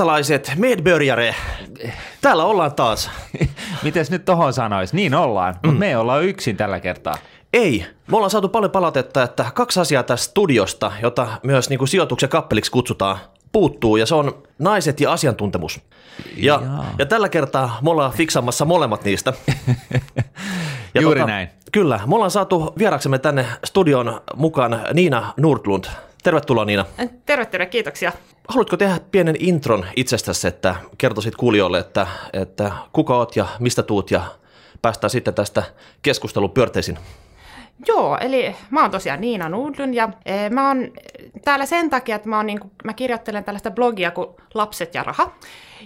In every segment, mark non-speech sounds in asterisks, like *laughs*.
kansalaiset, medbörjare. Täällä ollaan taas. *laughs* Mites nyt tohon sanois? Niin ollaan, mutta me ei olla yksin tällä kertaa. Ei, me ollaan saatu paljon palautetta, että kaksi asiaa tästä studiosta, jota myös niin kuin sijoituksen kappeliksi kutsutaan, puuttuu ja se on naiset ja asiantuntemus. Ja, Jaa. ja tällä kertaa me ollaan fiksaamassa molemmat niistä. *laughs* Ja tota, Juuri näin. Kyllä, me ollaan saatu vieraksemme tänne studion mukaan Niina Nordlund. Tervetuloa Niina. Terve, terve, kiitoksia. Haluatko tehdä pienen intron itsestäsi, että kertoisit kuulijoille, että, että kuka oot ja mistä tuut ja päästään sitten tästä keskustelun pyörteisiin. Joo, eli mä oon tosiaan Niina Nudlund ja e, mä oon täällä sen takia, että mä, oon, niin kuin, mä kirjoittelen tällaista blogia kuin Lapset ja raha.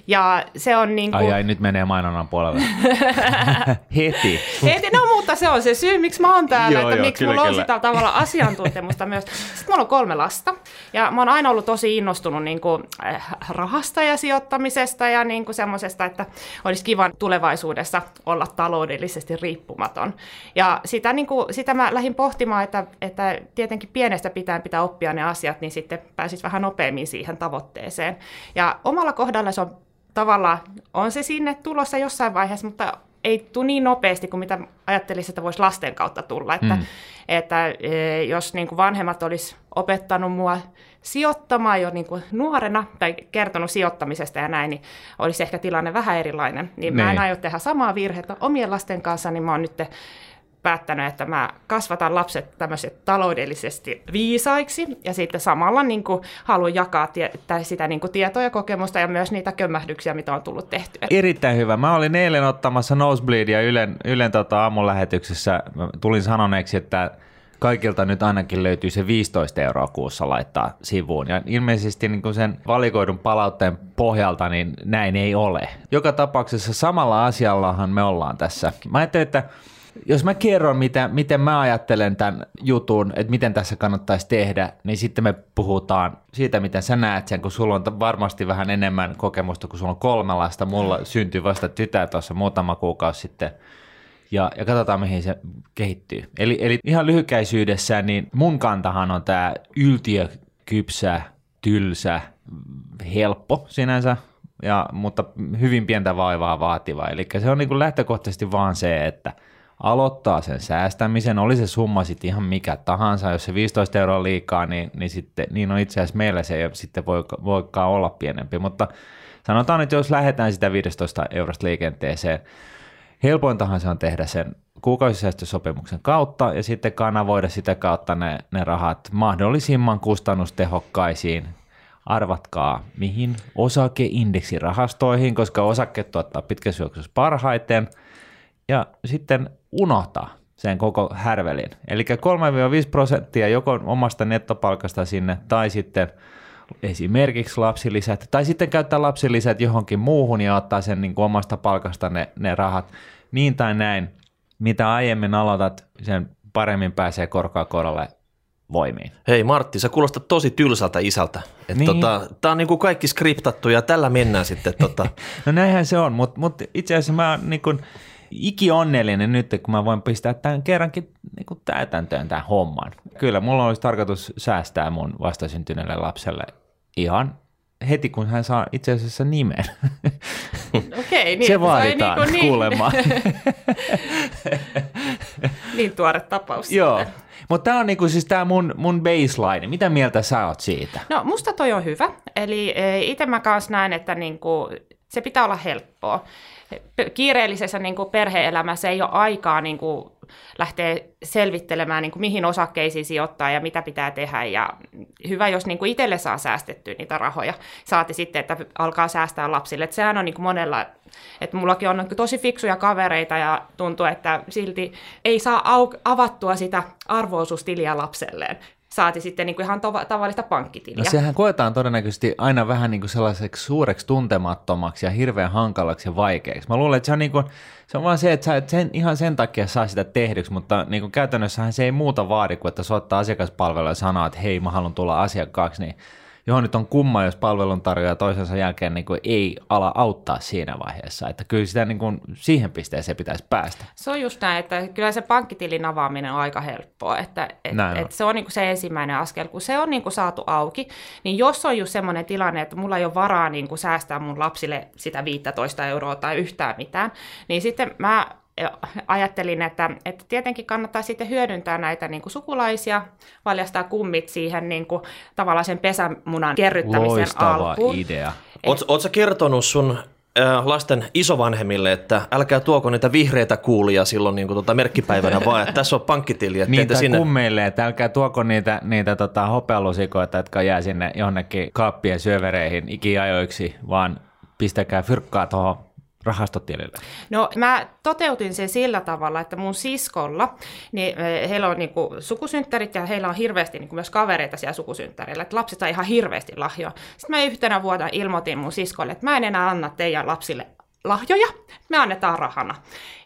Ja se on niin kuin... Ai ai, nyt menee mainonnan puolelle. *laughs* Heti. Ei, no, mutta se on se syy, miksi mä oon täällä, Joo, että joo, miksi kyllä, mulla on kyllä. sitä tavalla asiantuntemusta myös. Sitten mulla on kolme lasta, ja mä oon aina ollut tosi innostunut niin kuin, äh, rahasta ja sijoittamisesta ja niin kuin semmoisesta, että olisi kiva tulevaisuudessa olla taloudellisesti riippumaton. Ja sitä, niin kuin, sitä mä lähdin pohtimaan, että, että tietenkin pienestä pitää pitää oppia ne asiat, niin sitten pääsis vähän nopeammin siihen tavoitteeseen. Ja omalla kohdalla se on tavallaan, on se sinne tulossa jossain vaiheessa, mutta ei tule niin nopeasti kuin mitä ajattelisin, että voisi lasten kautta tulla. Että, Mm. että e, jos niin kuin vanhemmat olisi opettanut mua sijoittamaan jo niin kuin nuorena tai kertonut sijoittamisesta ja näin, niin olisi ehkä tilanne vähän erilainen. Niin mä en Niin. aio tehdä samaa virhettä omien lasten kanssa, niin mä oon nyt päättänyt, että mä kasvatan lapset tämmöiset taloudellisesti viisaiksi ja sitten samalla niin kuin, haluan jakaa tie- sitä niin kuin, tietoa ja kokemusta ja myös niitä kömmähdyksiä, mitä on tullut tehtyä. Erittäin hyvä. Mä olin eilen ottamassa Nosebleedia Ylen, Ylen tota aamun lähetyksessä. Mä tulin sanoneeksi, että kaikilta nyt ainakin löytyy se 15 euroa kuussa laittaa sivuun. Ja ilmeisesti niin kuin sen valikoidun palautteen pohjalta niin näin ei ole. Joka tapauksessa samalla asiallahan me ollaan tässä. Mä ajattelin, että jos mä kerron, mitä, miten mä ajattelen tämän jutun, että miten tässä kannattaisi tehdä, niin sitten me puhutaan siitä, miten sä näet sen, kun sulla on varmasti vähän enemmän kokemusta, kun sulla on kolme lasta. Mulla syntyi vasta tytär tuossa muutama kuukausi sitten. Ja, ja katsotaan, mihin se kehittyy. Eli, eli ihan lyhykäisyydessään, niin mun kantahan on tämä yltiö, kypsä, tylsä, helppo sinänsä, ja, mutta hyvin pientä vaivaa vaativa. Eli se on niin kuin lähtökohtaisesti vaan se, että aloittaa sen säästämisen, oli se summa sitten ihan mikä tahansa, jos se 15 euroa liikaa, niin, niin, sitten, niin on itse asiassa meillä se ei sitten voi, voikaan olla pienempi, mutta sanotaan, että jos lähdetään sitä 15 eurosta liikenteeseen, helpointahan se on tehdä sen kuukausisäästösopimuksen kautta ja sitten kanavoida sitä kautta ne, ne rahat mahdollisimman kustannustehokkaisiin. Arvatkaa mihin osakeindeksirahastoihin, koska osakkeet tuottaa pitkässä juoksussa parhaiten ja sitten unohtaa sen koko härvelin. Eli 3-5 prosenttia joko omasta nettopalkasta sinne tai sitten esimerkiksi lapsilisät, tai sitten käyttää lapsilisät johonkin muuhun ja ottaa sen niin kuin omasta palkasta ne, ne rahat. Niin tai näin, mitä aiemmin aloitat, sen paremmin pääsee korkoa korolle voimiin. Hei Martti, sä kuulostat tosi tylsältä isältä. Et Niin. tota, tää on niinku kaikki skriptattu ja tällä mennään sitten. Tota. *laughs* No näinhän se on, mutta mut itse asiassa mä niin kuin iki onnellinen nyt, kun mä voin pistää tämän kerrankin niin kuin täytäntöön tämän homman. Kyllä, mulla olisi tarkoitus säästää mun vastasyntyneelle lapselle ihan heti, kun hän saa itse asiassa nimen. *laughs* Okei, niin, se vaaditaan ei niin, kuulemma. *laughs* niin tuore tapaus. Joo, sitten. mutta tämä on niinku siis tämä mun, mun baseline. Mitä mieltä sä oot siitä? No musta toi on hyvä. Eli itse mä kanssa näen, että niinku, se pitää olla helppoa. Kiireellisessä niinku perhe-elämässä ei ole aikaa niinku lähteä selvittelemään, niinku, mihin osakkeisiin sijoittaa ja mitä pitää tehdä. Ja hyvä, jos niinku itselle saa säästettyä niitä rahoja. Saati sitten, että alkaa säästää lapsille. Et sehän on niinku monella, että mullakin on niinku tosi fiksuja kavereita ja tuntuu, että silti ei saa au- avattua sitä arvoisuustiliä lapselleen. Saati sitten niinku ihan tova- tavallista pankkitiliä. No sehän koetaan todennäköisesti aina vähän niin kuin sellaiseksi suureksi tuntemattomaksi ja hirveän hankalaksi ja vaikeaksi. Mä luulen, että se on, niin kuin, se on vaan se, että sä et sen, ihan sen takia saa sitä tehdyksi, mutta niin kuin käytännössähän se ei muuta vaadi kuin, että soittaa asiakaspalvelua ja sanoo, että hei, mä haluan tulla asiakkaaksi, niin johon nyt on kumma, jos palveluntarjoaja toisensa jälkeen niin kuin ei ala auttaa siinä vaiheessa. Että kyllä sitä niin kuin siihen pisteeseen pitäisi päästä. Se on just näin, että kyllä se pankkitilin avaaminen on aika helppoa, että et, et se on niin kuin se ensimmäinen askel. Kun se on niin kuin saatu auki, niin jos on just semmoinen tilanne, että mulla ei ole varaa niin kuin säästää mun lapsille sitä 15 euroa tai yhtään mitään, niin sitten mä ajattelin, että, että tietenkin kannattaa sitten hyödyntää näitä niin kuin sukulaisia, valjastaa kummit siihen niin kuin, tavallaan sen pesämunan kerryttämisen Loistava alkuun. idea. Oletko kertonut sun lasten isovanhemmille, että älkää tuoko niitä vihreitä kuulia silloin niin kuin tuota merkkipäivänä, *laughs* vaan että tässä on pankkitili. Että Niin, tai sinne... kummeille, että älkää tuoko niitä, niitä tota, hopealusikoita, jotka jää sinne jonnekin kaappien syövereihin ikiajoiksi, vaan pistäkää fyrkkaa tuohon rahastotilille. No mä toteutin sen sillä tavalla, että mun siskolla, niin eh, heillä on niinku sukusynttärit ja heillä on hirveästi niinku myös kavereita siellä sukusynttärillä, että lapset saa ihan hirveästi lahjoa. Sitten mä yhtenä vuonna ilmoitin mun siskolle, että mä en enää anna teidän lapsille lahjoja, me annetaan rahana.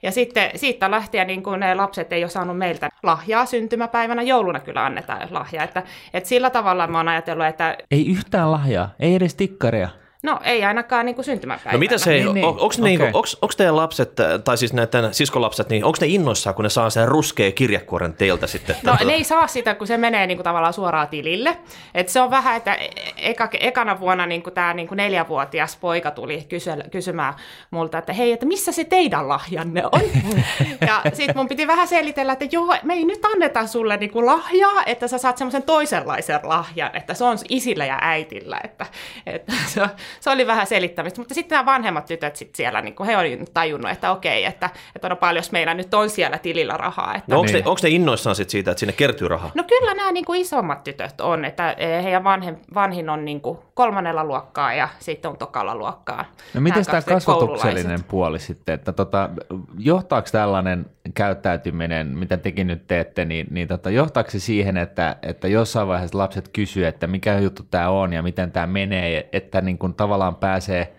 Ja sitten siitä lähtien niin kun ne lapset ei ole saanut meiltä lahjaa syntymäpäivänä, jouluna kyllä annetaan lahjaa. Että, että sillä tavalla mä oon ajatellut, että Ei yhtään lahjaa, ei edes tikkaria. No ei ainakaan niin kuin syntymäpäivänä. No mitä se, Niin, niin, niin. on, onko, niinku, onks, onks teidän lapset, tai siis näiden siskolapset, niin onko ne innoissaan, kun ne saa sen ruskea kirjekuoren teiltä sitten? No ne ei saa sitä, kun se menee niin kuin, tavallaan suoraan tilille. Et se on vähän, että eka, ekana vuonna niin kuin, tämä niin kuin neljävuotias poika tuli kysy, kysymään multa, että hei, että missä se teidän lahjanne on? *laughs* ja sitten mun piti vähän selitellä, että joo, me ei nyt anneta sulle niin kuin, lahjaa, että sä saat semmoisen toisenlaisen lahjan, että se on isillä ja äitillä. Että, että se, se, oli vähän selittämistä. Mutta sitten nämä vanhemmat tytöt sit siellä, niin kuin, he olivat tajunnut, että okei, että, että no paljon meillä nyt on siellä tilillä rahaa. Että, No onko, Niin. ne, onko ne innoissaan sit siitä, että sinne kertyy rahaa? No kyllä nämä niin kuin isommat tytöt on, että eh, heidän vanhin, vanhin on niin kuin kolmannella luokkaa ja sitten on tokalla luokkaa. No miten tämä kaksi kasvatuksellinen puoli sitten, että tota, johtaako tällainen käyttäytyminen, mitä tekin nyt teette, niin, niin tota, johtaako se siihen, että, että jossain vaiheessa lapset kysyy, että mikä juttu tämä on ja miten tämä menee, että niin kun tavallaan pääsee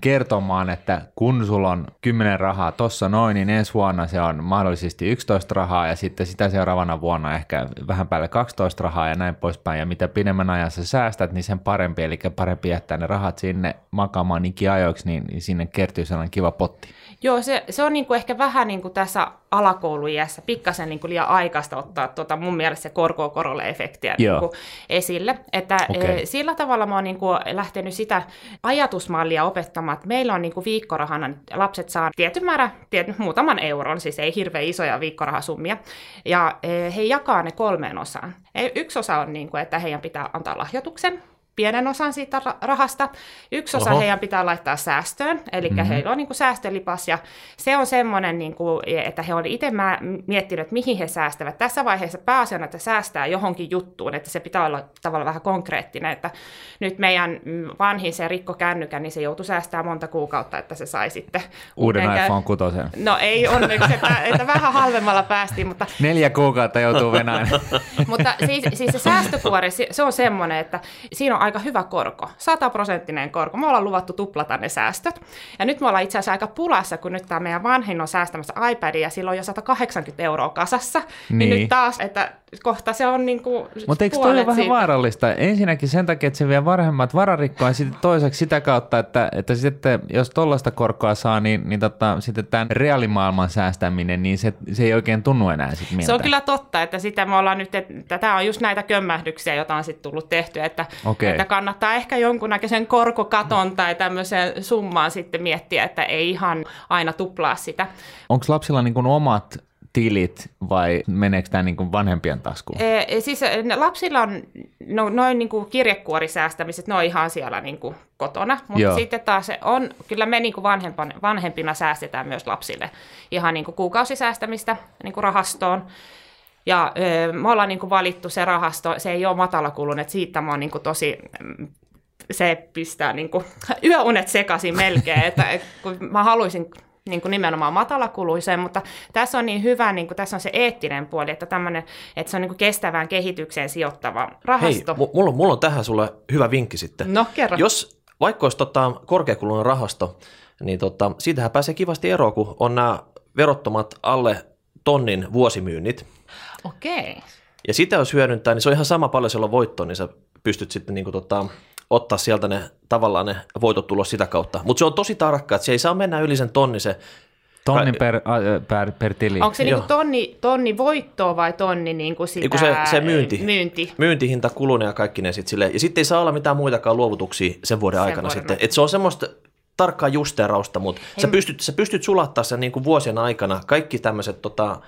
kertomaan, että kun sulla on 10 rahaa tossa noin, niin ensi vuonna se on mahdollisesti 11 rahaa ja sitten sitä seuraavana vuonna ehkä vähän päälle 12 rahaa ja näin poispäin. Ja mitä pidemmän ajan sä säästät, niin sen parempi, eli parempi jättää ne rahat sinne makaamaan ikiajoiksi, niin, sinne kertyy sellainen kiva potti. Joo, se, se on niin kuin ehkä vähän niin kuin tässä alakouluiässä pikkasen niin kuin liian aikaista ottaa tuota mun mielestä se korko korolle efektiä niin kuin esille. Että okay. sillä tavalla mä oon niin kuin lähtenyt sitä ajatusmallia opettamaan, että meillä on niin kuin viikkorahana, lapset saa tietyn määrä, tietyn, muutaman euron, siis ei hirveän isoja viikkorahasummia, ja eh, he jakaa ne kolmeen osaan. Eh, Yksi osa on, niin kuin, että heidän pitää antaa lahjoituksen, pienen osan siitä ra- rahasta. Yksi osa Oho. heidän pitää laittaa säästöön, eli Mhm. mm-hmm. heillä on niin kuin säästölipas, ja se on semmoinen, niin kuin, että he on itse miettinyt, että mihin he säästävät. Tässä vaiheessa pääasia on, että säästää johonkin juttuun, että se pitää olla tavallaan vähän konkreettinen, että nyt meidän vanhin se rikko kännykän, niin se joutui säästämään monta kuukautta, että se sai sitten Uuden uuden kä- iPhone 6. No ei onneksi, että, että vähän halvemmalla päästiin, mutta Neljä kuukautta joutuu venään. *laughs* mutta siis, siis se säästökuori, se se on semmoinen, että siinä on aika hyvä korko, sataprosenttinen korko. Me ollaan luvattu tuplata ne säästöt. Ja nyt me ollaan itse asiassa aika pulassa, kun nyt tämä meidän vanhin on säästämässä iPadia ja sillä on jo 180 euroa kasassa. Niin. niin nyt taas, että kohta se on niin kuin Mutta eikö toi ole vähän vaarallista? Ensinnäkin sen takia, että se vie varhemmat vararikkoa ja sitten toiseksi sitä kautta, että, että sitten, jos tollaista korkoa saa, niin, niin tota, sitten tämän reaalimaailman säästäminen, niin se, se ei oikein tunnu enää sitten miltä. Se on kyllä totta, että sitä me ollaan nyt, että tämä on just näitä kömmähdyksiä, joita on sitten tullut tehtyä, että, Okei. että kannattaa ehkä jonkunnäköisen korkokaton tai tämmöisen summaan sitten miettiä, että ei ihan aina tuplaa sitä. Onko lapsilla niin kuin omat tilit vai meneekö tämä niin kuin vanhempien taskuun? E, siis e, lapsilla on no, noin niin kuin kirjekuorisäästämiset, ne on ihan siellä niin kuin kotona, mutta Joo. sitten taas se on, kyllä me niin kuin vanhempana, vanhempina säästetään myös lapsille ihan niin kuin kuukausisäästämistä niin kuin rahastoon. Ja ö, me ollaan niin kuin valittu se rahasto, se ei ole matalakulun, että siitä mä oon niin kuin tosi mm, se pistää niin kuin, *laughs* yöunet sekaisin melkein, että et kun mä haluaisin niin kuin nimenomaan matalakuluiseen, mutta tässä on niin hyvä, niin kuin, tässä on se eettinen puoli, että, tämmönen, että se on niin kuin kestävään kehitykseen sijoittava Hei, rahasto. mu- mulla, on- mulla on tähän sulle hyvä vinkki sitten. No, kerro. Jos vaikka olisi tota, korkeakuluinen rahasto, niin tota, siitähän pääsee kivasti eroon, kun on nämä verottomat alle tonnin vuosimyynnit. Okei. Ja sitä jos hyödyntää, niin se on ihan sama paljon siellä on voittoa niissä pystyt sitten niin kuin, tota, ottaa sieltä ne tavallaan ne voitot tulos sitä kautta. Mutta se on tosi tarkka, että se ei saa mennä yli sen tonni se Tonni per, äh, per, per tili. Onko se Joo. niinku tonni, tonni voittoa vai tonni niinku sitä Eiku se, se myynti. myynti? Myyntihinta, kulune ja kaikki ne sitten silleen. Ja sitten ei saa olla mitään muitakaan luovutuksia sen vuoden Sen aikana vuoden sitten. Et se on semmoista tarkkaa justeerausta, mutta sä pystyt, sä pystyt sulattaa sen niin kuin vuosien aikana kaikki tämmöiset tota,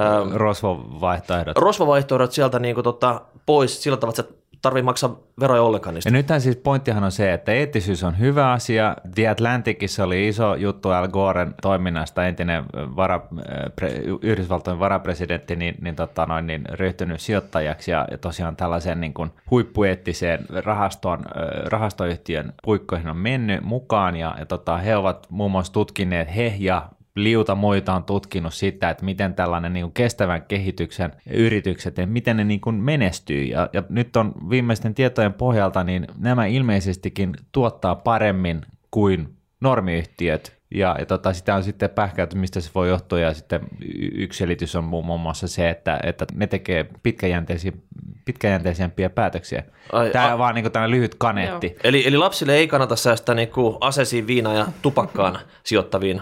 ähm, Rosvon vaihtoehdot. rosvavaihtoehdot sieltä niin kuin, tota, pois sillä tavalla, että sä tarvii maksaa veroja ollenkaan niistä. Ja nythän siis pointtihan on se, että eettisyys on hyvä asia. The Atlanticissa oli iso juttu Al Goren toiminnasta, entinen vara, Yhdysvaltojen varapresidentti, niin, niin, tota noin, niin ryhtynyt sijoittajaksi ja, ja tosiaan tällaisen niin huippueettiseen rahaston, rahastoyhtiön puikkoihin on mennyt mukaan ja, ja tota, he ovat muun muassa tutkineet, he ja liuta muita on tutkinut sitä, että miten tällainen niin kuin kestävän kehityksen yritykset, että miten ne niin kuin menestyy. Ja, ja nyt on viimeisten tietojen pohjalta, niin nämä ilmeisestikin tuottaa paremmin kuin normiyhtiöt. Ja, ja tota, sitä on sitten pähkäyty, mistä se voi johtua, ja sitten yksi selitys on muun muassa se, että, että ne tekee pitkäjänteisiä, pitkäjänteisempiä päätöksiä. Ai, Tämä a- on vaan niin tämmöinen lyhyt kaneetti. Eli, eli lapsille ei kannata säästää niin kuin aseisiin, viinaan ja tupakkaan *laughs* sijoittaviin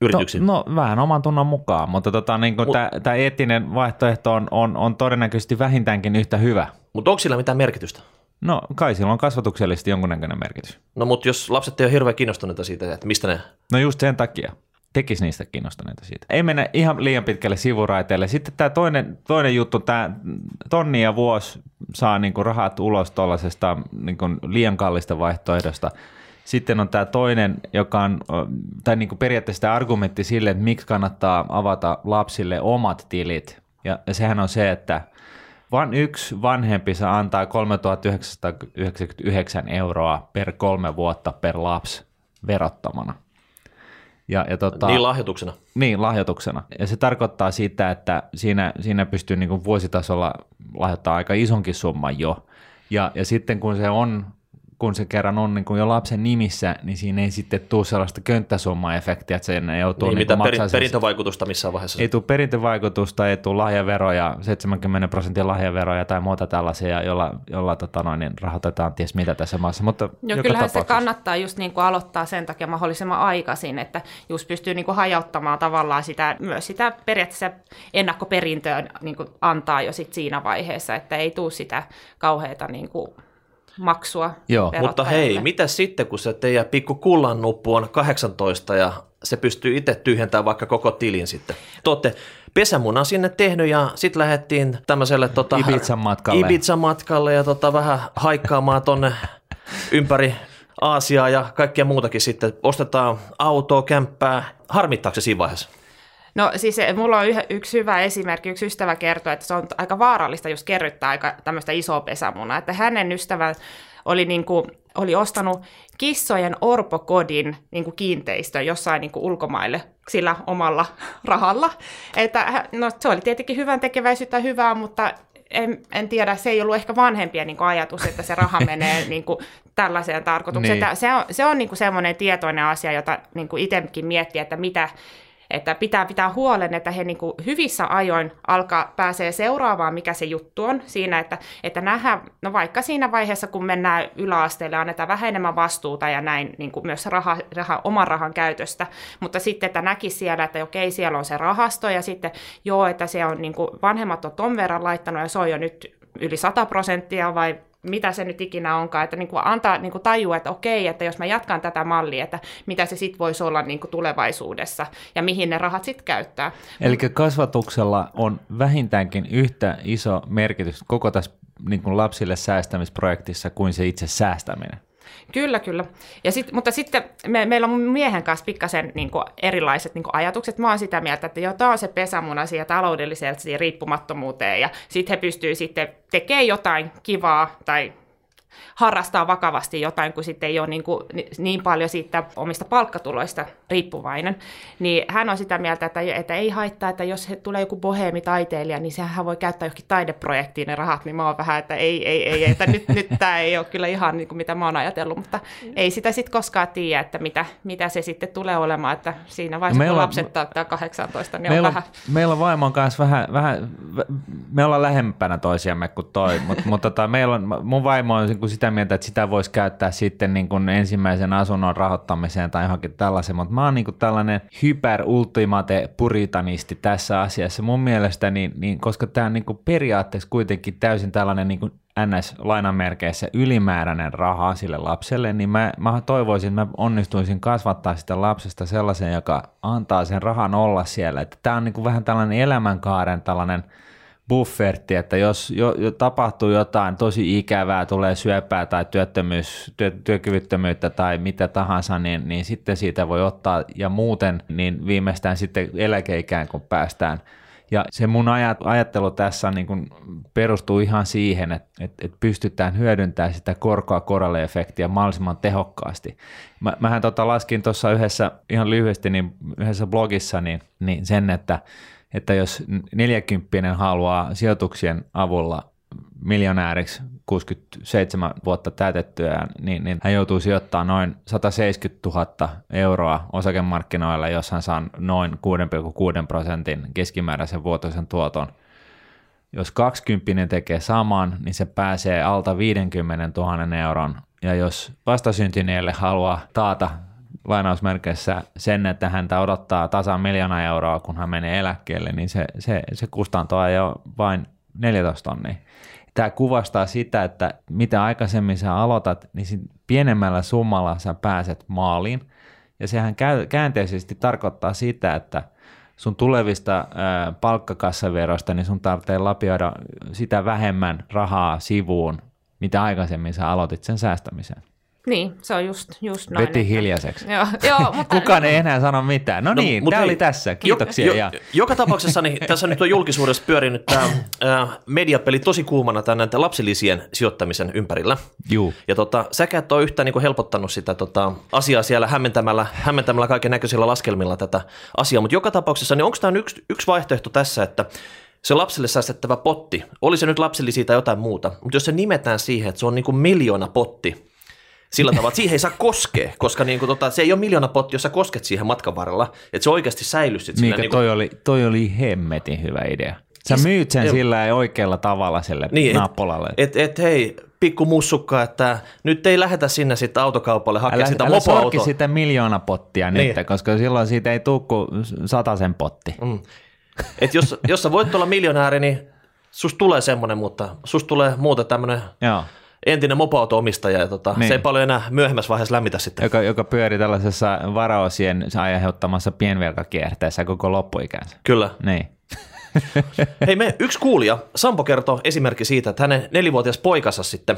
yrityksiin. No, no vähän oman tunnon mukaan, mutta tota, niin Mut- tämä eettinen vaihtoehto on, on, on todennäköisesti vähintäänkin yhtä hyvä. Mutta onko sillä mitään merkitystä? No kai sillä on kasvatuksellisesti jonkunnäköinen merkitys. No mutta jos lapset ei ole hirveän kiinnostuneita siitä, että mistä ne... No just sen takia. Tekisi niistä kiinnostuneita siitä. Ei mennä ihan liian pitkälle sivuraiteelle. Sitten tämä toinen, toinen juttu, tämä tonni ja vuosi saa niinku rahat ulos tuollaisesta niinku liian kallista vaihtoehdosta. Sitten on tämä toinen, joka on, tai niinku periaatteessa tämä argumentti sille, että miksi kannattaa avata lapsille omat tilit. Ja, ja sehän on se, että vain yksi vanhempi saa antaa 3999 euroa per kolme vuotta per lapsi verottomana. Ja, ja tota, Niin lahjoituksena. niin, lahjoituksena. Ja se tarkoittaa sitä, että siinä, siinä pystyy niin kuin vuositasolla lahjoittamaan aika isonkin summan jo. Ja, ja sitten kun se on kun se kerran on niin kuin jo lapsen nimissä, niin siinä ei sitten tule sellaista könttäsumma-efektiä, että sen joutuu Niin, niin mitä kuin peri, maksaa sen- perintövaikutusta missään vaiheessa. ei tule perintövaikutusta, ei tule lahjaveroja, 70 prosenttia lahjaveroja tai muuta tällaisia, jolla, jolla tota noin, niin rahoitetaan ties mitä tässä maassa, mutta joka kyllähän se kannattaa just niin kuin aloittaa sen takia mahdollisimman aikaisin, että just pystyy niin kuin hajauttamaan tavallaan sitä, myös sitä periaatteessa ennakkoperintöä niin kuin antaa jo sit siinä vaiheessa, että ei tule sitä kauheata niin kuin maksua Joo, Mutta hei, mitä sitten, kun se teidän pikku kullan nuppu on 18 ja se pystyy itse tyhjentämään vaikka koko tilin sitten. Te olette pesämunan sinne tehnyt ja sitten lähdettiin tämmöiselle tota, Ibizan matkalle. Ibizan matkalle ja tota, vähän haikkaamaan tonne ympäri Aasiaa ja kaikkea muutakin sitten. Ostetaan autoa, kämppää. Harmittaako se siinä vaiheessa? No siis mulla on yh- yksi hyvä esimerkki, yksi ystävä kertoi, että se on aika vaarallista just kerryttää aika tämmöistä isoa pesämunaa, että hänen ystävän oli, niin kuin, oli ostanut kissojen orpokodin niin kuin kiinteistön jossain niin kuin ulkomaille sillä omalla *laughs* rahalla. Että, no, se oli tietenkin hyvän tekeväisyyttä hyvää, mutta en, en tiedä, se ei ollut ehkä vanhempien niin ajatus, että se raha *laughs* menee niin kuin tällaiseen tarkoitukseen. Niin. Että Se on, se on niin kuin semmoinen tietoinen asia, jota niin kuin itsekin miettii, että mitä, että pitää pitää huolen, että he niin kuin hyvissä ajoin alkaa pääsee seuraavaan, mikä se juttu on siinä, että, että nähdään, no vaikka siinä vaiheessa, kun mennään yläasteelle, annetaan vähän enemmän vastuuta ja näin niin kuin myös raha, raha, oman rahan käytöstä, mutta sitten, että näki siellä, että okei, siellä on se rahasto ja sitten joo, että se on niin kuin, vanhemmat on ton verran laittanut ja se on jo nyt yli 100 prosenttia vai mitä se nyt ikinä onkaan, että niin kuin antaa niin kuin tajua, että okei, että jos mä jatkan tätä mallia, että mitä se sitten voisi olla niin kuin tulevaisuudessa ja mihin ne rahat sitten käyttää. Eli kasvatuksella on vähintäänkin yhtä iso merkitys koko tässä niin kuin lapsille säästämisprojektissa kuin se itse säästäminen. Kyllä, kyllä. Ja sit, mutta sitten me, meillä on miehen kanssa pikkasen niin kuin erilaiset niin kuin ajatukset. Mä oon sitä mieltä, että joo, tämä on se pesämuna siihen taloudelliseen riippumattomuuteen ja sitten he pystyy sitten tekemään jotain kivaa tai harrastaa vakavasti jotain, kun sitten ei ole niin, kuin, niin paljon siitä omista palkkatuloista riippuvainen, niin hän on sitä mieltä, että, että ei haittaa, että jos tulee joku boheemitaiteilija, niin sehän voi käyttää johonkin taideprojektiin ne rahat, niin mä oon vähän, että ei, ei, ei, että nyt, *laughs* nyt tämä ei ole kyllä ihan niin kuin mitä mä oon ajatellut, mutta ei sitä sitten koskaan tiedä, että mitä, mitä se sitten tulee olemaan, että siinä vaiheessa, no kun lapset täyttää 18, niin meillä on vähän... Meillä on vaimon kanssa vähän, vähän me ollaan lähempänä toisiamme kuin toi, mutta, *laughs* mutta tota, meillä on, mun vaimo on niin sitä mieltä, että sitä voisi käyttää sitten niin kuin ensimmäisen asunnon rahoittamiseen tai johonkin tällaisen, mutta mä oon niin kuin tällainen hyper ultimate puritanisti tässä asiassa. Mun mielestä, niin, niin, koska tämä on niin kuin periaatteessa kuitenkin täysin tällainen niin kuin NS-lainamerkeissä ylimääräinen raha sille lapselle, niin mä, mä toivoisin, että mä onnistuisin kasvattaa sitä lapsesta sellaisen, joka antaa sen rahan olla siellä. Tämä on niin kuin vähän tällainen elämänkaaren tällainen – bufferti, että jos jo, jo tapahtuu jotain tosi ikävää, tulee syöpää tai työttömyys, työ, työkyvyttömyyttä tai mitä tahansa, niin, niin sitten siitä voi ottaa ja muuten niin viimeistään sitten eläkeikään, kun päästään. Ja se mun ajattelu tässä niin kun perustuu ihan siihen, että, että, että pystytään hyödyntämään sitä korkoa koralle-efektiä mahdollisimman tehokkaasti. Mä, mähän tota laskin tuossa yhdessä, ihan lyhyesti, niin yhdessä blogissa niin, niin sen, että että jos 40 haluaa sijoituksien avulla miljonääriksi 67 vuotta täytettyään, niin, niin hän joutuu sijoittamaan noin 170 000 euroa osakemarkkinoilla, jos hän saa noin 6,6 prosentin keskimääräisen vuotuisen tuoton. Jos 20 tekee saman, niin se pääsee alta 50 000 euron. Ja jos vastasyntyneelle haluaa taata lainausmerkeissä sen, että häntä odottaa tasan miljoona euroa, kun hän menee eläkkeelle, niin se, se, se kustantaa jo vain 14 tonnia. Tämä kuvastaa sitä, että mitä aikaisemmin sä aloitat, niin pienemmällä summalla sä pääset maaliin. Ja sehän käänteisesti tarkoittaa sitä, että sun tulevista palkkakassaverosta, niin sun tarvitsee lapioida sitä vähemmän rahaa sivuun, mitä aikaisemmin sä aloitit sen säästämisen. Niin, se on just, just noin. Veti hiljaiseksi. Joo, joo, *laughs* mutta... Kukaan ei enää sano mitään. No, no niin, tämä oli tässä. Kiitoksia. Jo, jo, joka tapauksessa niin, tässä nyt on julkisuudessa pyörinyt tämä äh, mediapeli tosi kuumana tämän lapsilisien sijoittamisen ympärillä. Juu. Ja tota, säkä et ole yhtään niin helpottanut sitä tota, asiaa siellä hämmentämällä, hämmentämällä kaiken näköisillä laskelmilla tätä asiaa, mutta joka tapauksessa, niin onko tämä yksi, yksi vaihtoehto tässä, että se lapselle säästettävä potti, oli se nyt lapsellisia tai jotain muuta, mutta jos se nimetään siihen, että se on niin kuin miljoona potti, sillä tavalla, että siihen ei saa koskea, koska niin kuin, tota, se ei ole miljoona potti, jos sä kosket siihen matkan varrella, että se oikeasti säilyy sitten. Mikä niin kuin... toi, oli, toi oli hemmetin hyvä idea. Sä siis, myyt sen sillä oikealla tavalla sille niin, nappolalle. Et, et, et hei, pikku mussukka, että nyt ei lähetä sinne sitten autokaupalle hakemaan sitä älä mopoautoa. sitä miljoona pottia niin. nyt, koska silloin siitä ei tule kuin sen potti. Mm. Et jos, jos sä voit olla miljonääri, niin susta tulee semmoinen, mutta susta tulee muuta tämmöinen entinen mopoauto-omistaja, ja tota, niin. se ei paljon enää myöhemmässä vaiheessa lämmitä sitten. Joka, joka pyöri tällaisessa varaosien aiheuttamassa pienvelkakierteessä koko loppuikänsä. Kyllä. Niin. *laughs* Hei me, yksi kuulija, Sampo kertoo esimerkki siitä, että hänen nelivuotias poikansa sitten,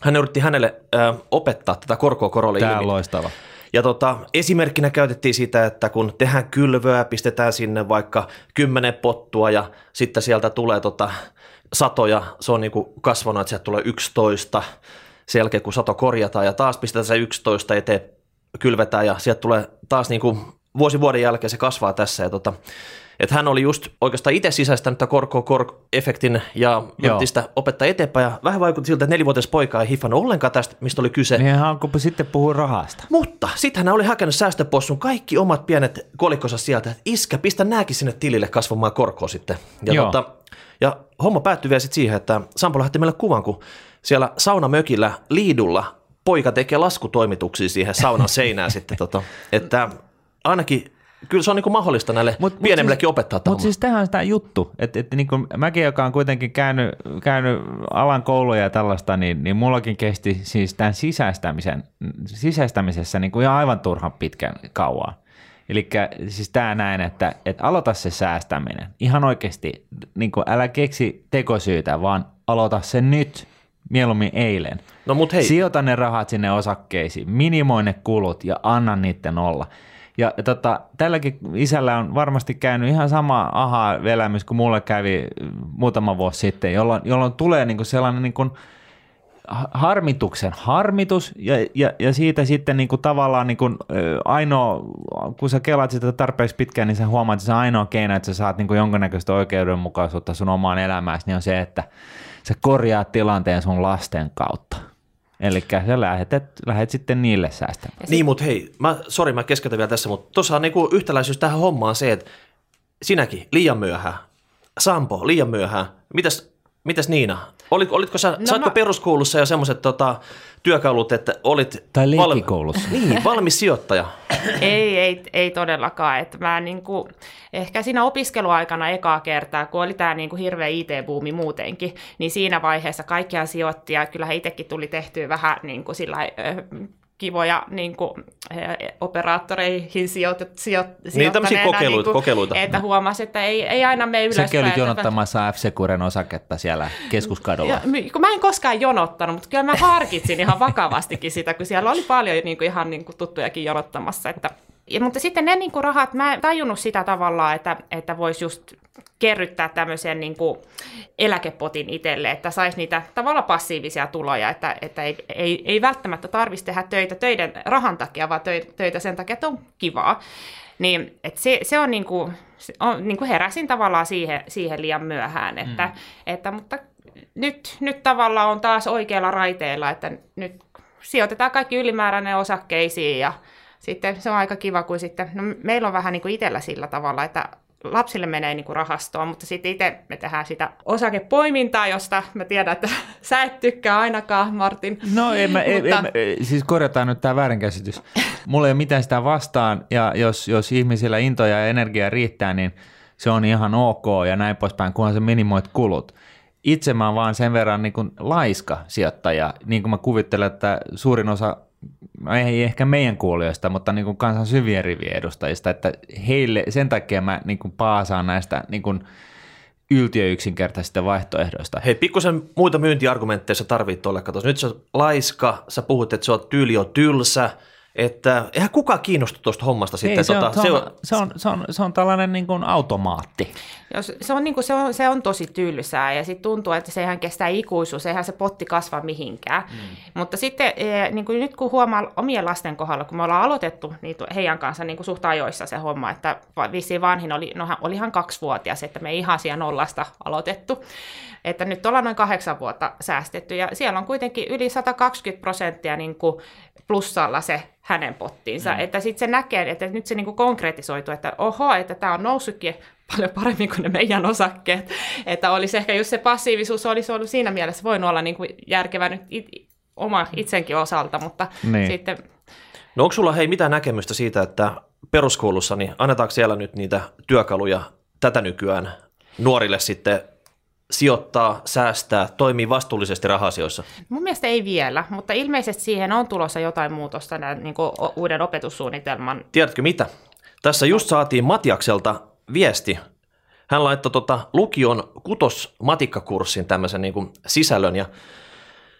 hän yritti hänelle ö, opettaa tätä korkoa korolle Tämä on loistava. Ja tota, esimerkkinä käytettiin sitä, että kun tehdään kylvöä, pistetään sinne vaikka kymmenen pottua ja sitten sieltä tulee tota, satoja, se on niin kuin kasvanut, että sieltä tulee 11, sen jälkeen kun sato korjataan ja taas pistetään se 11 eteen, kylvetään ja sieltä tulee taas niin kuin vuosi vuoden jälkeen se kasvaa tässä ja tota, että hän oli just oikeastaan itse sisäistänyt tämän korko kork efektin ja yritti sitä opettaa eteenpäin. Ja vähän vaikutti siltä, että nelivuotias poika ei hiffannut ollenkaan tästä, mistä oli kyse. Niin hän alkoi sitten puhua rahasta. Mutta sitten hän oli hakenut säästöpossun kaikki omat pienet kolikkonsa sieltä, että iskä, pistä nääkin sinne tilille kasvamaan korkoa sitten. Ja, Joo. tota, ja homma päättyi vielä sitten siihen, että Sampo lähti meille kuvan, kun siellä saunamökillä Liidulla poika tekee laskutoimituksia siihen saunan seinään sitten. *laughs* Tota, että ainakin kyllä se on niin mahdollista näille mut, pienemmillekin siis, opettaa Mutta siis tähän on sitä juttu, että, että niin mäkin, joka on kuitenkin käynyt, käynyt alan kouluja ja tällaista, niin, niin mullakin kesti siis tämän sisäistämisen, sisäistämisessä niin kuin ihan aivan turhan pitkän kauan. Eli siis tämä näin, että, että aloita se säästäminen. Ihan oikeasti, niin kuin älä keksi tekosyytä, vaan aloita se nyt, mieluummin eilen. No mut hei. Sijoita ne rahat sinne osakkeisiin, minimoi ne kulut ja anna niiden olla. Ja tota, tälläkin isällä on varmasti käynyt ihan sama aha-elämys kuin mulle kävi muutama vuosi sitten, jolloin, jolloin tulee niinku sellainen niinku harmituksen harmitus ja, ja, ja siitä sitten niin kuin tavallaan niin kuin, ainoa, kun sä kelaat sitä tarpeeksi pitkään, niin sä huomaat, että se ainoa keino, että sä saat niin kuin jonkinnäköistä oikeudenmukaisuutta sun omaan elämääsi, niin on se, että sä korjaat tilanteen sun lasten kautta. Eli sä lähet, lähet sitten niille säästämään. Niin, mutta hei, mä, sori mä keskeytän vielä tässä, mutta tuossa on niinku yhtäläisyys tähän hommaan se, että sinäkin liian myöhään, Sampo liian myöhään, mitäs, mitäs Niina, Olit, olitko sä, no saatko mä... peruskoulussa jo semmoiset tota, työkalut, että olit... Tai. Val... *laughs* niin, valmis sijoittaja. ei, ei, ei todellakaan. Että mä niinku, ehkä siinä opiskeluaikana ekaa kertaa, kun oli tämä niinku hirveä IT-buumi muutenkin, niin siinä vaiheessa kaikkiaan sijoitti ja kyllähän itsekin tuli tehtyä vähän niinku sillä, kivoja niin kuin, operaattoreihin sijoit, sijoit, niin, tämmöisiä kokeiluita, niin kuin, kokeiluita. Että huomasi, että ei, ei aina mene ylöspäin. Säkin olit jonottamassa f Securen osaketta siellä keskuskadulla. Ja, kun mä en koskaan jonottanut, mutta kyllä mä harkitsin ihan *laughs* vakavastikin sitä, kun siellä oli paljon niin kuin, ihan niin kuin, tuttujakin jonottamassa. Että, ja, mutta sitten ne niin kuin, rahat, mä en tajunnut sitä tavallaan, että, että voisi just kerryttää tämmöisen niin kuin eläkepotin itselle, että saisi niitä tavallaan passiivisia tuloja, että, että ei, ei, ei välttämättä tarvitsisi tehdä töitä töiden rahan takia, vaan töitä sen takia, että on kivaa. Niin, että se, se on, niin kuin, on niin kuin heräsin tavallaan siihen, siihen liian myöhään, että, mm. että mutta nyt, nyt tavallaan on taas oikealla raiteella, että nyt sijoitetaan kaikki ylimääräinen osakkeisiin ja sitten se on aika kiva, kun sitten, no meillä on vähän niin kuin itsellä sillä tavalla, että lapsille menee niin kuin rahastoon, mutta sitten itse me tehdään sitä osakepoimintaa, josta mä tiedän, että *laughs* sä et tykkää ainakaan, Martin. No en mä, mutta... en, en, siis korjataan nyt tämä väärinkäsitys. Mulla ei ole mitään sitä vastaan, ja jos, jos ihmisillä into ja energia riittää, niin se on ihan ok ja näin poispäin, kunhan se minimoit kulut. Itse mä oon vaan sen verran niin kuin laiska sijoittaja, niin kuin mä kuvittelen, että suurin osa ei ehkä meidän kuulijoista, mutta niin kuin kansan syvien rivien edustajista, että heille, sen takia mä niin kuin paasaan näistä niin kuin yltiöyksinkertaisista vaihtoehdoista. Hei, pikkusen muita myyntiargumentteja sä tarvit tuolle. Katos, nyt sä laiska, sä puhut, että sä oot tyyli on tylsä, että eihän kukaan kiinnostu tuosta hommasta sitten. Ei, se, tota, on, se, on, se, on, se, on, se on tällainen niin kuin automaatti. Jos, se, on, niin kuin, se, on, se on tosi tylsää ja sitten tuntuu, että se ihan kestää ikuisuus, eihän se potti kasva mihinkään. Mm. Mutta sitten e, niin kuin nyt kun huomaa omien lasten kohdalla, kun me ollaan aloitettu niin heidän kanssa niin kuin suht ajoissa se homma, että vissiin vanhin oli, no, oli ihan kaksivuotias, että me ei ihan siellä nollasta aloitettu, että nyt ollaan noin kahdeksan vuotta säästetty ja siellä on kuitenkin yli 120 prosenttia niin kuin plussalla se hänen pottiinsa. Mm. Että sitten se näkee, että nyt se niinku konkretisoituu, että oho, että tämä on noussutkin paljon paremmin kuin ne meidän osakkeet. Että olisi ehkä just se passiivisuus olisi ollut siinä mielessä voinut olla niinku järkevä nyt it, oma itsenkin osalta, mutta niin. sitten... No onko sulla hei mitään näkemystä siitä, että peruskoulussa, niin annetaanko siellä nyt niitä työkaluja tätä nykyään nuorille sitten sijoittaa, säästää, toimii vastuullisesti rahasioissa? Mun mielestä ei vielä, mutta ilmeisesti siihen on tulossa jotain muutosta tämän niin kuin uuden opetussuunnitelman. Tiedätkö mitä? Tässä just saatiin Matiakselta viesti. Hän laittoi tota lukion kutos-matikkakurssin tämmöisen niin kuin sisällön. Ja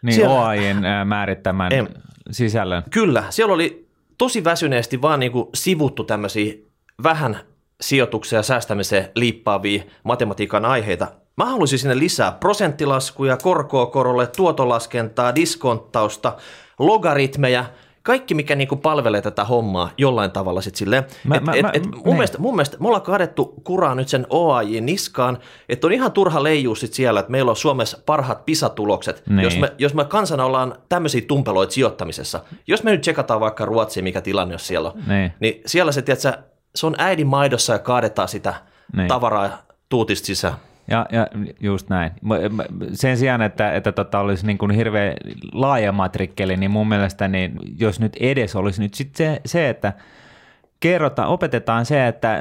niin, siellä... OAIin määrittämän en, sisällön. Kyllä, siellä oli tosi väsyneesti vaan niin kuin sivuttu tämmöisiä vähän sijoituksia ja säästämiseen liippaavia matematiikan aiheita. Mä haluaisin sinne lisää prosenttilaskuja, korkoa korolle, tuotolaskentaa, diskonttausta, logaritmeja, kaikki, mikä niinku palvelee tätä hommaa jollain tavalla sitten silleen. Mä, et, mä, et, mä, et mun, niin. mielestä, mun mielestä me ollaan kaadettu kuraa nyt sen OAJ niskaan, että on ihan turha leijuu sit siellä, että meillä on Suomessa parhaat pisatulokset, niin. jos, me, jos me kansana ollaan tämmöisiä tumpeloita sijoittamisessa. Jos me nyt tsekataan vaikka Ruotsiin, mikä tilanne jos siellä on, niin, niin siellä se, tiedätkö, se on äidin maidossa ja kaadetaan sitä niin. tavaraa tuutista sisään. Ja, ja just näin. Sen sijaan, että, että tota olisi niin kuin hirveän laaja matrikkeli, niin mun mielestä niin jos nyt edes olisi nyt sit se, se, että kerrotaan, opetetaan se, että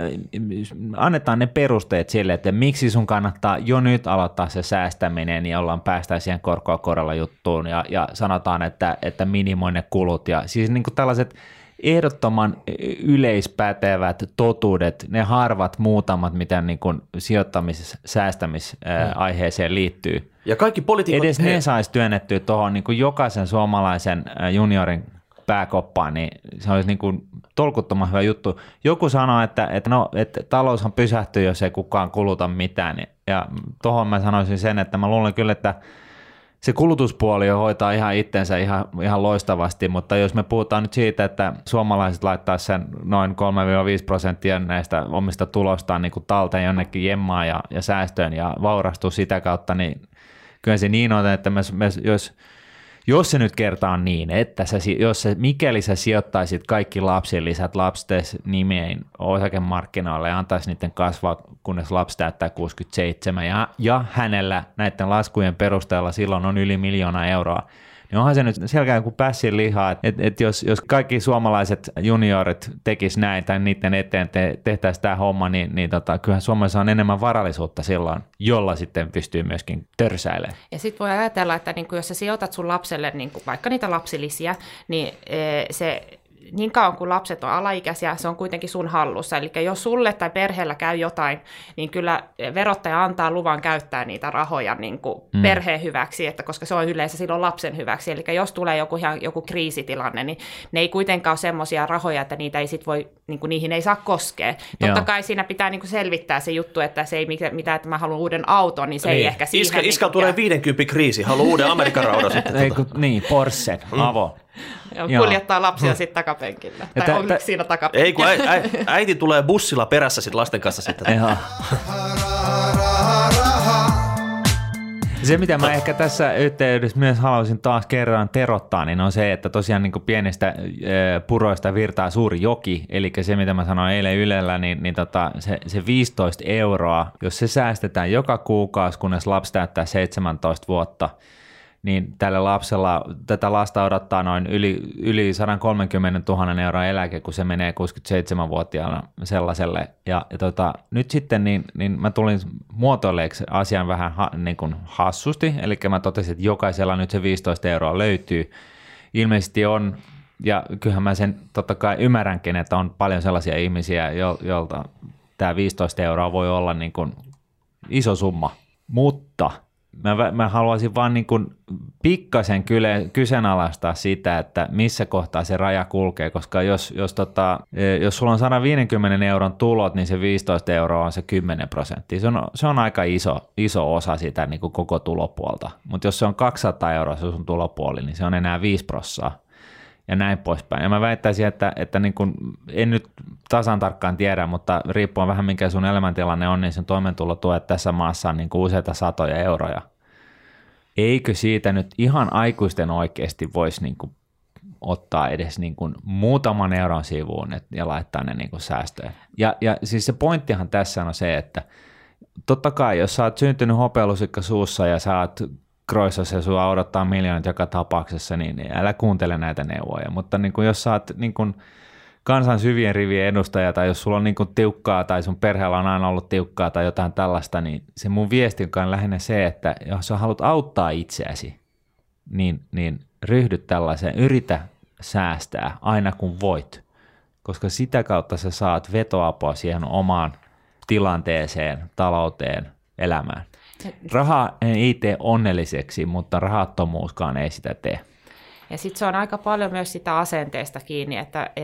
annetaan ne perusteet sille, että miksi sun kannattaa jo nyt aloittaa se säästäminen ja ollaan päästään siihen korkoa korolla juttuun ja, ja sanotaan, että, että minimoi ne kulut ja siis niin kuin tällaiset – ehdottoman yleispätevät totuudet, ne harvat muutamat, mitä niin kuin sijoittamis- säästämisaiheeseen liittyy. Ja kaikki poliitikot... Edes ne saisi työnnettyä tuohon niin kuin jokaisen suomalaisen juniorin pääkoppaan, niin se olisi niin kuin tolkuttoman hyvä juttu. Joku sanoo, että, että, no, että taloushan pysähtyy, jos ei kukaan kuluta mitään. Ja tuohon mä sanoisin sen, että mä luulen kyllä, että se kulutuspuoli hoitaa ihan itsensä ihan, ihan loistavasti, mutta jos me puhutaan nyt siitä, että suomalaiset laittaa sen noin 3-5 prosenttia näistä omista tulostaan niin kuin talteen jonnekin jemmaan ja, ja säästöön ja vaurastuu sitä kautta, niin kyllä se niin on, että me, me, jos jos se nyt kertaa niin, että sä, jos sä, mikäli sä sijoittaisit kaikki lapsilisät lapstes nimeen osakemarkkinoille ja antaisi niiden kasvaa, kunnes lapsi täyttää 67 ja, ja hänellä näiden laskujen perusteella silloin on yli miljoona euroa, niin onhan se nyt selkeä kuin pässin lihaa, että et, et jos, jos kaikki suomalaiset juniorit tekis näin tai niiden eteen te, tehtäisiin tämä homma, niin, niin tota, kyllähän Suomessa on enemmän varallisuutta silloin, jolla sitten pystyy myöskin törsäilemään. Ja sitten voi ajatella, että niin jos sä sijoitat sun lapselle niin vaikka niitä lapsilisiä, niin e, se niin kauan kuin lapset on alaikäisiä, se on kuitenkin sun hallussa. Eli jos sulle tai perheellä käy jotain, niin kyllä verottaja antaa luvan käyttää niitä rahoja niin kuin mm. perheen hyväksi, että koska se on yleensä silloin lapsen hyväksi. Eli jos tulee joku, ihan, joku kriisitilanne, niin ne ei kuitenkaan ole semmoisia rahoja, että niitä ei sit voi, niin kuin niihin ei saa koskea. Totta Joo. kai siinä pitää niin kuin selvittää se juttu, että se ei mitä, että mä haluan uuden auton, niin se niin. ei ehkä siihen... Iskä, niin tulee 50 kriisi, haluaa uuden Amerikan raudan sitten. Ei, kun, niin, Porsche, mm. Joo, kuljettaa lapsia hmm. sitten takapenkillä. Tai tä, on tä, siinä takapenkillä. Ei, kun äiti, *laughs* äiti tulee bussilla perässä sitten lasten kanssa sitten. Se, mitä mä ehkä tässä yhteydessä myös haluaisin taas kerran terottaa, niin on se, että tosiaan niin pienestä puroista virtaa suuri joki, eli se, mitä mä sanoin eilen Ylellä, niin, niin tota, se, se 15 euroa, jos se säästetään joka kuukausi, kunnes lapsi täyttää 17 vuotta – niin tällä lapsella, tätä lasta odottaa noin yli, yli 130 000 euroa eläke, kun se menee 67-vuotiaana sellaiselle. Ja, ja tota, nyt sitten niin, niin mä tulin muotoilleeksi asian vähän ha, niin kuin hassusti, eli mä totesin, että jokaisella nyt se 15 euroa löytyy. Ilmeisesti on, ja kyllähän mä sen totta kai ymmärränkin, että on paljon sellaisia ihmisiä, jo, joilta tämä 15 euroa voi olla niin kuin iso summa, mutta – mä, mä haluaisin vaan niin kuin pikkasen kyle, kyseenalaistaa sitä, että missä kohtaa se raja kulkee, koska jos, jos, tota, e, jos sulla on 150 euron tulot, niin se 15 euroa on se 10 prosenttia. Se on, se on aika iso, iso osa sitä niin kuin koko tulopuolta, mutta jos se on 200 euroa se sun tulopuoli, niin se on enää 5 prosenttia ja näin poispäin. Ja mä väittäisin, että, että niin kun, en nyt tasan tarkkaan tiedä, mutta riippuen vähän mikä sun elämäntilanne on, niin sun toimeentulotuet tässä maassa on niin useita satoja euroja. Eikö siitä nyt ihan aikuisten oikeasti voisi niin ottaa edes niin kuin muutaman euron sivuun et, ja laittaa ne niin kuin säästöön. Ja, ja siis se pointtihan tässä on se, että totta kai jos sä oot syntynyt hopealusikka suussa ja sä oot Kroisassa ja sua odottaa miljoonat joka tapauksessa, niin älä kuuntele näitä neuvoja. Mutta niin kuin jos sä oot niin kuin kansan syvien rivien edustaja tai jos sulla on niin kuin tiukkaa tai sun perheellä on aina ollut tiukkaa tai jotain tällaista, niin se mun viesti on lähinnä se, että jos sä haluat auttaa itseäsi, niin, niin ryhdy tällaiseen, yritä säästää aina kun voit, koska sitä kautta sä saat vetoapua siihen omaan tilanteeseen, talouteen, elämään. Raha ei tee onnelliseksi, mutta rahattomuuskaan ei sitä tee. Ja sitten se on aika paljon myös sitä asenteesta kiinni, että e,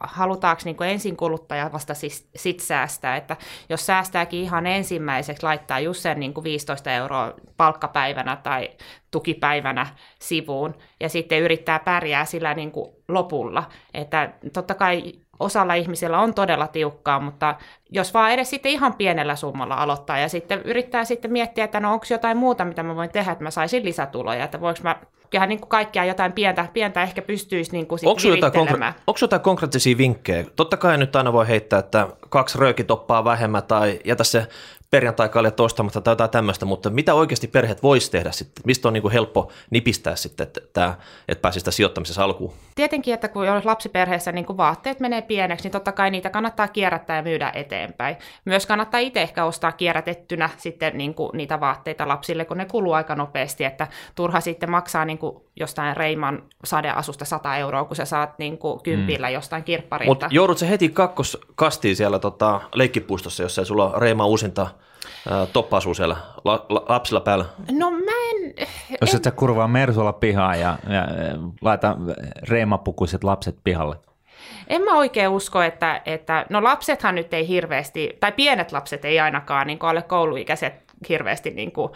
halutaanko niin ensin kuluttaja vasta siis, sit säästää, että jos säästääkin ihan ensimmäiseksi, laittaa just sen niin kuin 15 euroa palkkapäivänä tai tukipäivänä sivuun ja sitten yrittää pärjää sillä niin lopulla. Että totta kai osalla ihmisillä on todella tiukkaa, mutta jos vaan edes sitten ihan pienellä summalla aloittaa ja sitten yrittää sitten miettiä, että no onko jotain muuta, mitä mä voin tehdä, että mä saisin lisätuloja, että voiko mä kyllähän niin kaikkea jotain pientä, pientä ehkä pystyisi niin kuin onko, jotain konkre- onko jotain konkreettisia vinkkejä? Totta kai nyt aina voi heittää, että kaksi röökitoppaa vähemmän tai jätä se perjantai ostamatta tai jotain tämmöistä, mutta mitä oikeasti perheet voisi tehdä sitten? Mistä on niin kuin helppo nipistää sitten, että, tämä, että pääsisi sitä sijoittamisessa alkuun? Tietenkin, että kun lapsiperheessä niin kuin vaatteet menee pieneksi, niin totta kai niitä kannattaa kierrättää ja myydä eteenpäin. Myös kannattaa itse ehkä ostaa kierrätettynä sitten niin kuin niitä vaatteita lapsille, kun ne kuluu aika nopeasti, että turha sitten maksaa niin kuin jostain Reiman sadeasusta 100 euroa, kun sä saat niin kuin kympillä mm. jostain kirpparilta. Mutta joudut se heti kakkoskastiin siellä tota, leikkipuistossa, jos ei sulla Reiman uusinta toppa asuu siellä la, la, lapsilla päällä? No mä en... Jos et sä kurvaa Mersulla pihaa ja, ja laita reemapukuiset lapset pihalle. En mä oikein usko, että, että no lapsethan nyt ei hirveästi, tai pienet lapset ei ainakaan, niin alle kouluikäiset hirveästi niin kuin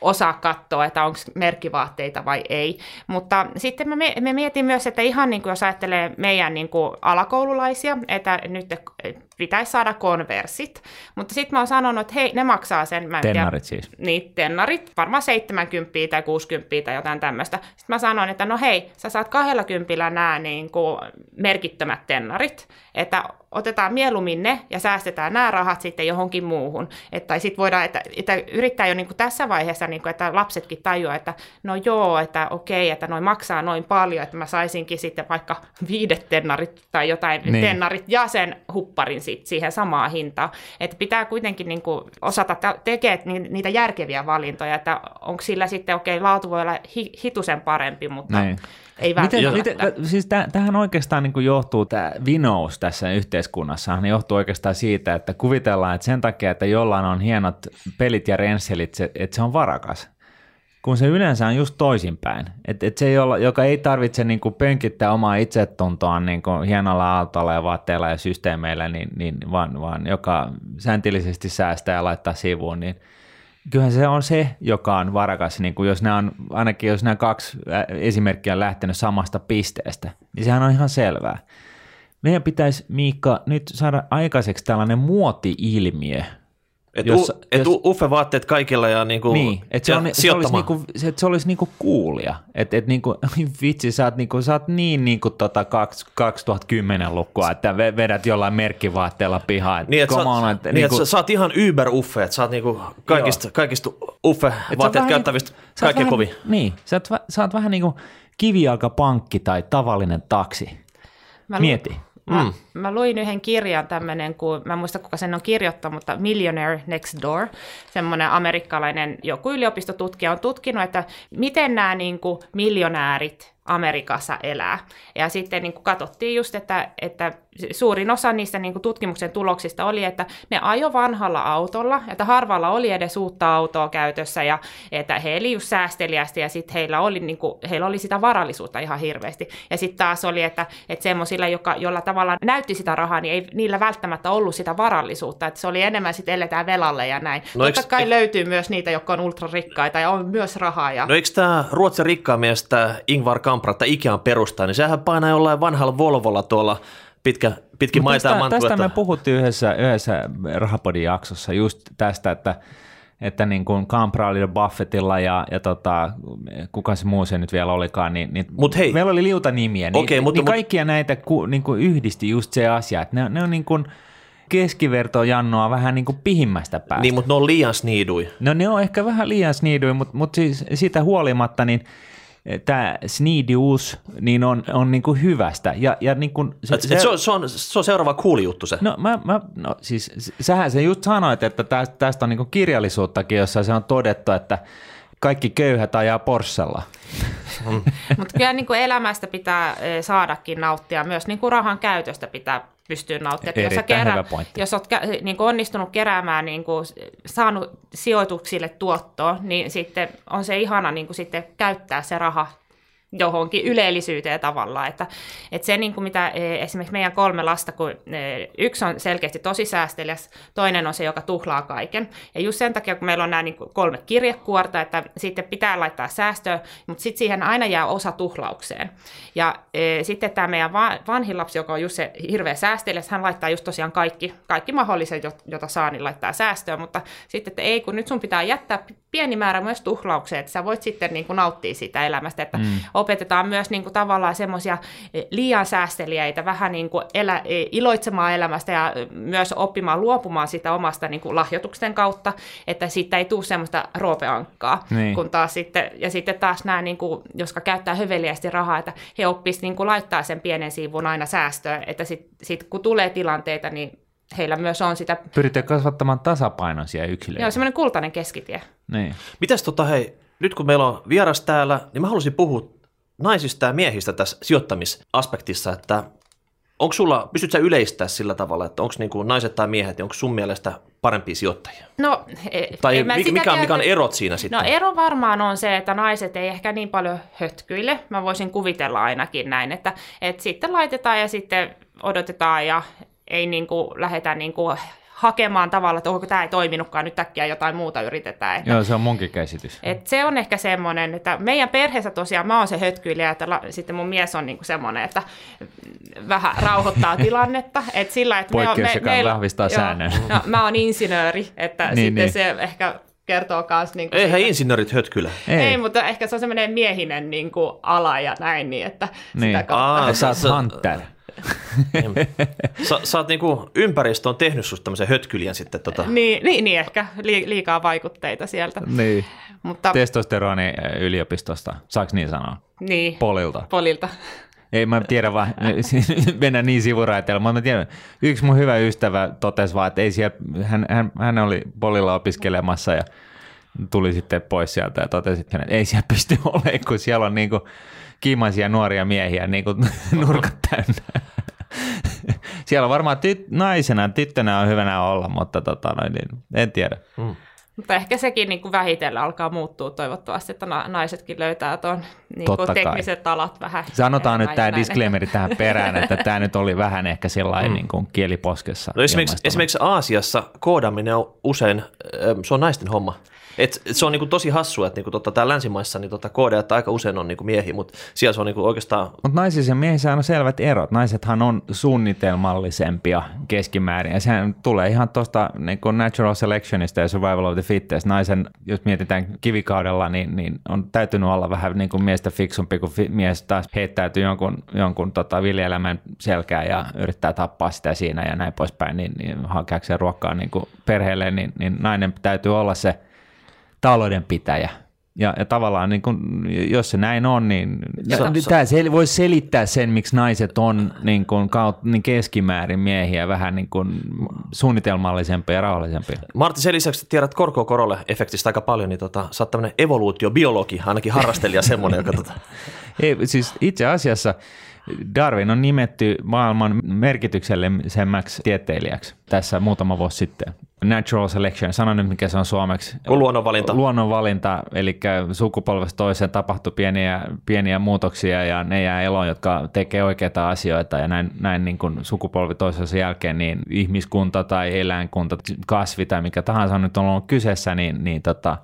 osaa katsoa, että onko merkkivaatteita vai ei. Mutta sitten me, me mietin myös, että ihan niin kuin jos ajattelee meidän niin kuin alakoululaisia, että nyt pitäisi saada konversit. Mutta sitten mä oon sanonut, että hei, ne maksaa sen. Mä tennarit tiedä, siis. Niin, tennarit, varmaan 70 tai 60 tai jotain tämmöistä. Sitten mä sanoin, että no hei, sä saat 20 nämä niin kuin merkittömät tennarit, että otetaan mieluummin ne ja säästetään nämä rahat sitten johonkin muuhun. Että, tai sitten voidaan, että, että yrittää jo niin kuin tässä vaiheessa, niin kuin, että lapsetkin tajuaa, että no joo, että okei, että noin maksaa noin paljon, että mä saisinkin sitten vaikka viidet tennarit tai jotain niin. tennarit ja sen hupparin sit siihen samaan hintaan. Että pitää kuitenkin niin kuin osata tekemään niitä järkeviä valintoja, että onko sillä sitten, okei, laatu voi olla hitusen parempi, mutta... Niin ei miten, miten, siis tähän oikeastaan niin johtuu tämä vinous tässä yhteiskunnassa, niin johtuu oikeastaan siitä, että kuvitellaan, että sen takia, että jollain on hienot pelit ja renselit, että se on varakas. Kun se yleensä on just toisinpäin. Että et se, jolla, joka ei tarvitse niin kuin pönkittää omaa itsetuntoaan niin kuin hienolla aaltolla ja vaatteilla ja systeemeillä, niin, niin, vaan, vaan joka sääntillisesti säästää ja laittaa sivuun, niin – kyllähän se on se, joka on varakas, niin kuin jos on, ainakin jos nämä kaksi esimerkkiä on lähtenyt samasta pisteestä, niin sehän on ihan selvää. Meidän pitäisi, Miikka, nyt saada aikaiseksi tällainen muoti-ilmiö, että jossa, et jos, Uffe-vaatteet kaikilla ja, niinku, niin, että se, on, se, olisi niinku, se, se olisi niinku kuulia. Että et niinku, *laughs* vitsi, sä oot, niinku, sä oot niin niinku tota 2010-lukua, että vedät jollain merkkivaatteella pihaan. Niin, että sä, että, niin, niinku, että sä, sä oot ihan Uber-Uffe, että sä oot niinku kaikista, kaikista Uffe-vaatteet käyttävistä niinku, kaikkein kovin. Niin, sä oot, sä oot vähän niin kuin kivijalkapankki tai tavallinen taksi. Mä Mieti. Mä, mm. mä luin yhden kirjan tämmöinen, kun, mä en muista kuka sen on kirjoittanut, mutta Millionaire Next Door, semmoinen amerikkalainen joku yliopistotutkija on tutkinut, että miten nämä niin kuin, miljonäärit Amerikassa elää. Ja sitten niin kuin katsottiin just, että, että suurin osa niistä niin kuin tutkimuksen tuloksista oli, että ne ajo vanhalla autolla, että harvalla oli edes uutta autoa käytössä ja että he eli just säästeliästi ja sitten heillä oli, niin kuin, heillä oli sitä varallisuutta ihan hirveästi. Ja sitten taas oli, että, että semmoisilla, joka, jolla tavallaan näytti sitä rahaa, niin ei niillä välttämättä ollut sitä varallisuutta, että se oli enemmän sitten eletään velalle ja näin. No Totta eikö, kai eikö... löytyy myös niitä, jotka on ultrarikkaita ja on myös rahaa. Ja... No eikö tämä Ruotsin rikkaan miestä Ingvar Kamprad, Ikean perustaa, niin sehän painaa jollain vanhalla Volvolla tuolla pitkä, pitkin maita tästä, tästä me puhuttiin yhdessä, yhdessä Rahapodin jaksossa just tästä, että että niin kuin Kampraalilla, Buffettilla ja, ja tota, kuka se muu se nyt vielä olikaan, niin, niin mut hei, meillä oli liuta nimiä, niin, okay, mutta, niin kaikkia mut, näitä ku, niin kuin yhdisti just se asia, että ne, ne on niin kuin keskiverto Jannoa vähän niin kuin pihimmästä päästä. Niin, mutta ne on liian sniidui. No ne on ehkä vähän liian sniidui, mutta, mutta siis siitä huolimatta, niin – tämä sniidius niin on, on niin kuin hyvästä. Ja, ja niin kuin se, se, se, on, se, on, se on seuraava cool juttu se. No, mä, mä, no siis sähän se just sanoit, että tästä on niin kuin kirjallisuuttakin, jossa se on todettu, että kaikki köyhät ajaa Porssella. Mm. *laughs* Mutta kyllä niin kuin elämästä pitää eh, saadakin nauttia, myös niin kuin rahan käytöstä pitää pystyy nauttimaan. Jos, kerä, jos olet niin kuin onnistunut keräämään, niin kuin, saanut sijoituksille tuottoa, niin sitten on se ihana niin kuin, sitten käyttää se raha johonkin ylellisyyteen tavallaan. Että, että se, niin kuin mitä e, esimerkiksi meidän kolme lasta, kun e, yksi on selkeästi tosi säästeliäs, toinen on se, joka tuhlaa kaiken. Ja just sen takia, kun meillä on nämä niin kuin kolme kirjekuorta, että sitten pitää laittaa säästöä, mutta sitten siihen aina jää osa tuhlaukseen. Ja e, sitten tämä meidän vanhin lapsi, joka on just se hirveä säästeliäs, hän laittaa just tosiaan kaikki, kaikki mahdolliset, jota saa, niin laittaa säästöä, mutta sitten, että ei, kun nyt sun pitää jättää pieni määrä myös tuhlaukseen, että sä voit sitten niin kuin nauttia siitä elämästä, että mm opetetaan myös niin kuin tavallaan semmoisia eh, liian säästeliäitä vähän niin kuin elä, eh, iloitsemaan elämästä ja myös oppimaan luopumaan sitä omasta niin kuin lahjoituksen kautta, että siitä ei tule semmoista roopeankkaa, niin. kun taas sitten, ja sitten taas nämä, niin kuin, jotka käyttää höveliästi rahaa, että he oppisivat niin kuin laittaa sen pienen siivun aina säästöön, että sitten sit, kun tulee tilanteita, niin heillä myös on sitä... Pyritään kasvattamaan tasapainoisia yksilöitä. Joo, semmoinen kultainen keskitie. Niin. Mitäs tota hei, nyt kun meillä on vieras täällä, niin mä haluaisin puhua naisista ja miehistä tässä sijoittamisaspektissa, että onko sulla, pystyt sä yleistää sillä tavalla, että onko niinku naiset tai miehet, niin onko sun mielestä parempia sijoittajia? No, e, tai mikä, mikä, on, mikä on erot siinä sitten? No ero varmaan on se, että naiset ei ehkä niin paljon hötkyille. Mä voisin kuvitella ainakin näin, että, että sitten laitetaan ja sitten odotetaan ja ei niin kuin lähdetä niin kuin hakemaan tavalla, että onko tämä ei toiminutkaan, nyt äkkiä jotain muuta yritetään. Että, Joo, se on munkin käsitys. et se on ehkä semmoinen, että meidän perheessä tosiaan mä oon se hötkyilijä, että la, sitten mun mies on niinku semmoinen, että vähän rauhoittaa *laughs* tilannetta. Et sillä, että Poikkeus, joka vahvistaa säännön. No, mä oon insinööri, että Niin, niin, sitten niin. se ehkä kertoo myös... Niinku Eihän siitä- insinöörit hötkylä. ei. ei, mutta ehkä se on semmoinen miehinen niin kuin, ala ja näin, niin että Niin. sitä kautta. Aa, sä oot hunter. Sä, sä oot niinku, ympäristö on tehnyt susta tämmöisen hötkylijän sitten. Tota. Niin, niin, niin, ehkä li, liikaa vaikutteita sieltä. Niin. Mutta Testosteroni äh, yliopistosta, saaks niin sanoa? niin, Polilta. polilta. Ei mä tiedä vaan, *laughs* *laughs* mennä niin sivuraiteella, mutta mä tiedän, yksi mun hyvä ystävä totesi vaan, että ei siellä, hän, hän, hän oli Polilla opiskelemassa ja tuli sitten pois sieltä ja totesi, että ei siellä pysty *laughs* olemaan, kun siellä on niinku kiimaisia nuoria miehiä niinku *laughs* nurkat täynnä. Siellä on varmaan tyt, naisena, tyttönä on hyvänä olla, mutta tota, noin, niin, en tiedä. Mutta ehkä sekin niin kuin vähitellen alkaa muuttua toivottavasti, että na- naisetkin löytää tuon niin kuin kai. tekniset alat vähän. Sanotaan nyt tämä disclaimeri tähän perään, että *laughs* tämä nyt oli vähän ehkä sellainen niin kuin kieliposkessa. No esimerkiksi, esimerkiksi Aasiassa koodaaminen on usein, se on naisten homma. Et, se on niinku tosi hassua, että niinku tota, täällä länsimaissa niin tota, koodeat aika usein on niinku miehiä, mutta siellä se on niinku oikeastaan Mutta naisissa ja miehissä on selvät erot. Naisethan on suunnitelmallisempia keskimäärin. Ja sehän tulee ihan tuosta niin natural selectionista ja survival of the fittest. Naisen, jos mietitään kivikaudella, niin, niin on täytynyt olla vähän niin kuin miestä fiksumpi, kun fi- mies taas heittäytyy jonkun, jonkun tota viljelämän selkään ja yrittää tappaa sitä siinä ja näin poispäin, niin, niin hakeakseen ruokkaa niin kuin perheelle, niin, niin nainen täytyy olla se taloudenpitäjä. Ja, ja tavallaan, niin kun, jos se näin on, niin Se- tämä sel- voisi selittää sen, miksi naiset on niin, kun, kaut, niin keskimäärin miehiä vähän niin kun, suunnitelmallisempia ja rauhallisempia. Martti, sen lisäksi että tiedät korko korolle efektistä aika paljon, niin tota, sä oot tämmöinen evoluutiobiologi, ainakin harrastelija semmoinen, joka tota, *laughs* Ei, siis itse asiassa Darwin on nimetty maailman merkityksellisemmäksi tieteilijäksi tässä muutama vuosi sitten. Natural selection, sano nyt mikä se on suomeksi. luonnonvalinta. Luonnonvalinta, eli sukupolvesta toiseen tapahtui pieniä, pieniä muutoksia ja ne jää eloon, jotka tekee oikeita asioita ja näin, näin niin kuin sukupolvi toisensa jälkeen, niin ihmiskunta tai eläinkunta, kasvi tai mikä tahansa nyt on ollut kyseessä, niin, niin tota,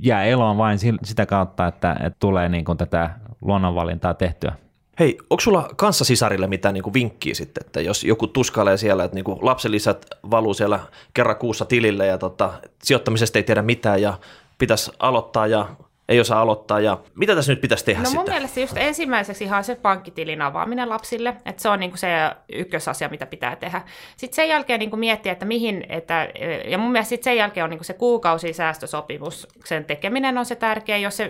jää eloon vain sitä kautta, että, että tulee niin kuin tätä luonnonvalintaa tehtyä. Hei, onko sulla kanssasisarille mitään niinku vinkkiä sitten, että jos joku tuskailee siellä, että niinku lapsilisät valuu siellä kerran kuussa tilille ja tota, sijoittamisesta ei tiedä mitään ja pitäisi aloittaa ja ei osaa aloittaa ja mitä tässä nyt pitäisi tehdä No mun sitten? mielestä just ensimmäiseksi ihan se pankkitilin avaaminen lapsille, että se on niinku se ykkösasia, mitä pitää tehdä. Sitten sen jälkeen niinku miettiä, että mihin, että, ja mun mielestä sit sen jälkeen on niinku se kuukausisäästösopimus, sen tekeminen on se tärkeä, jos se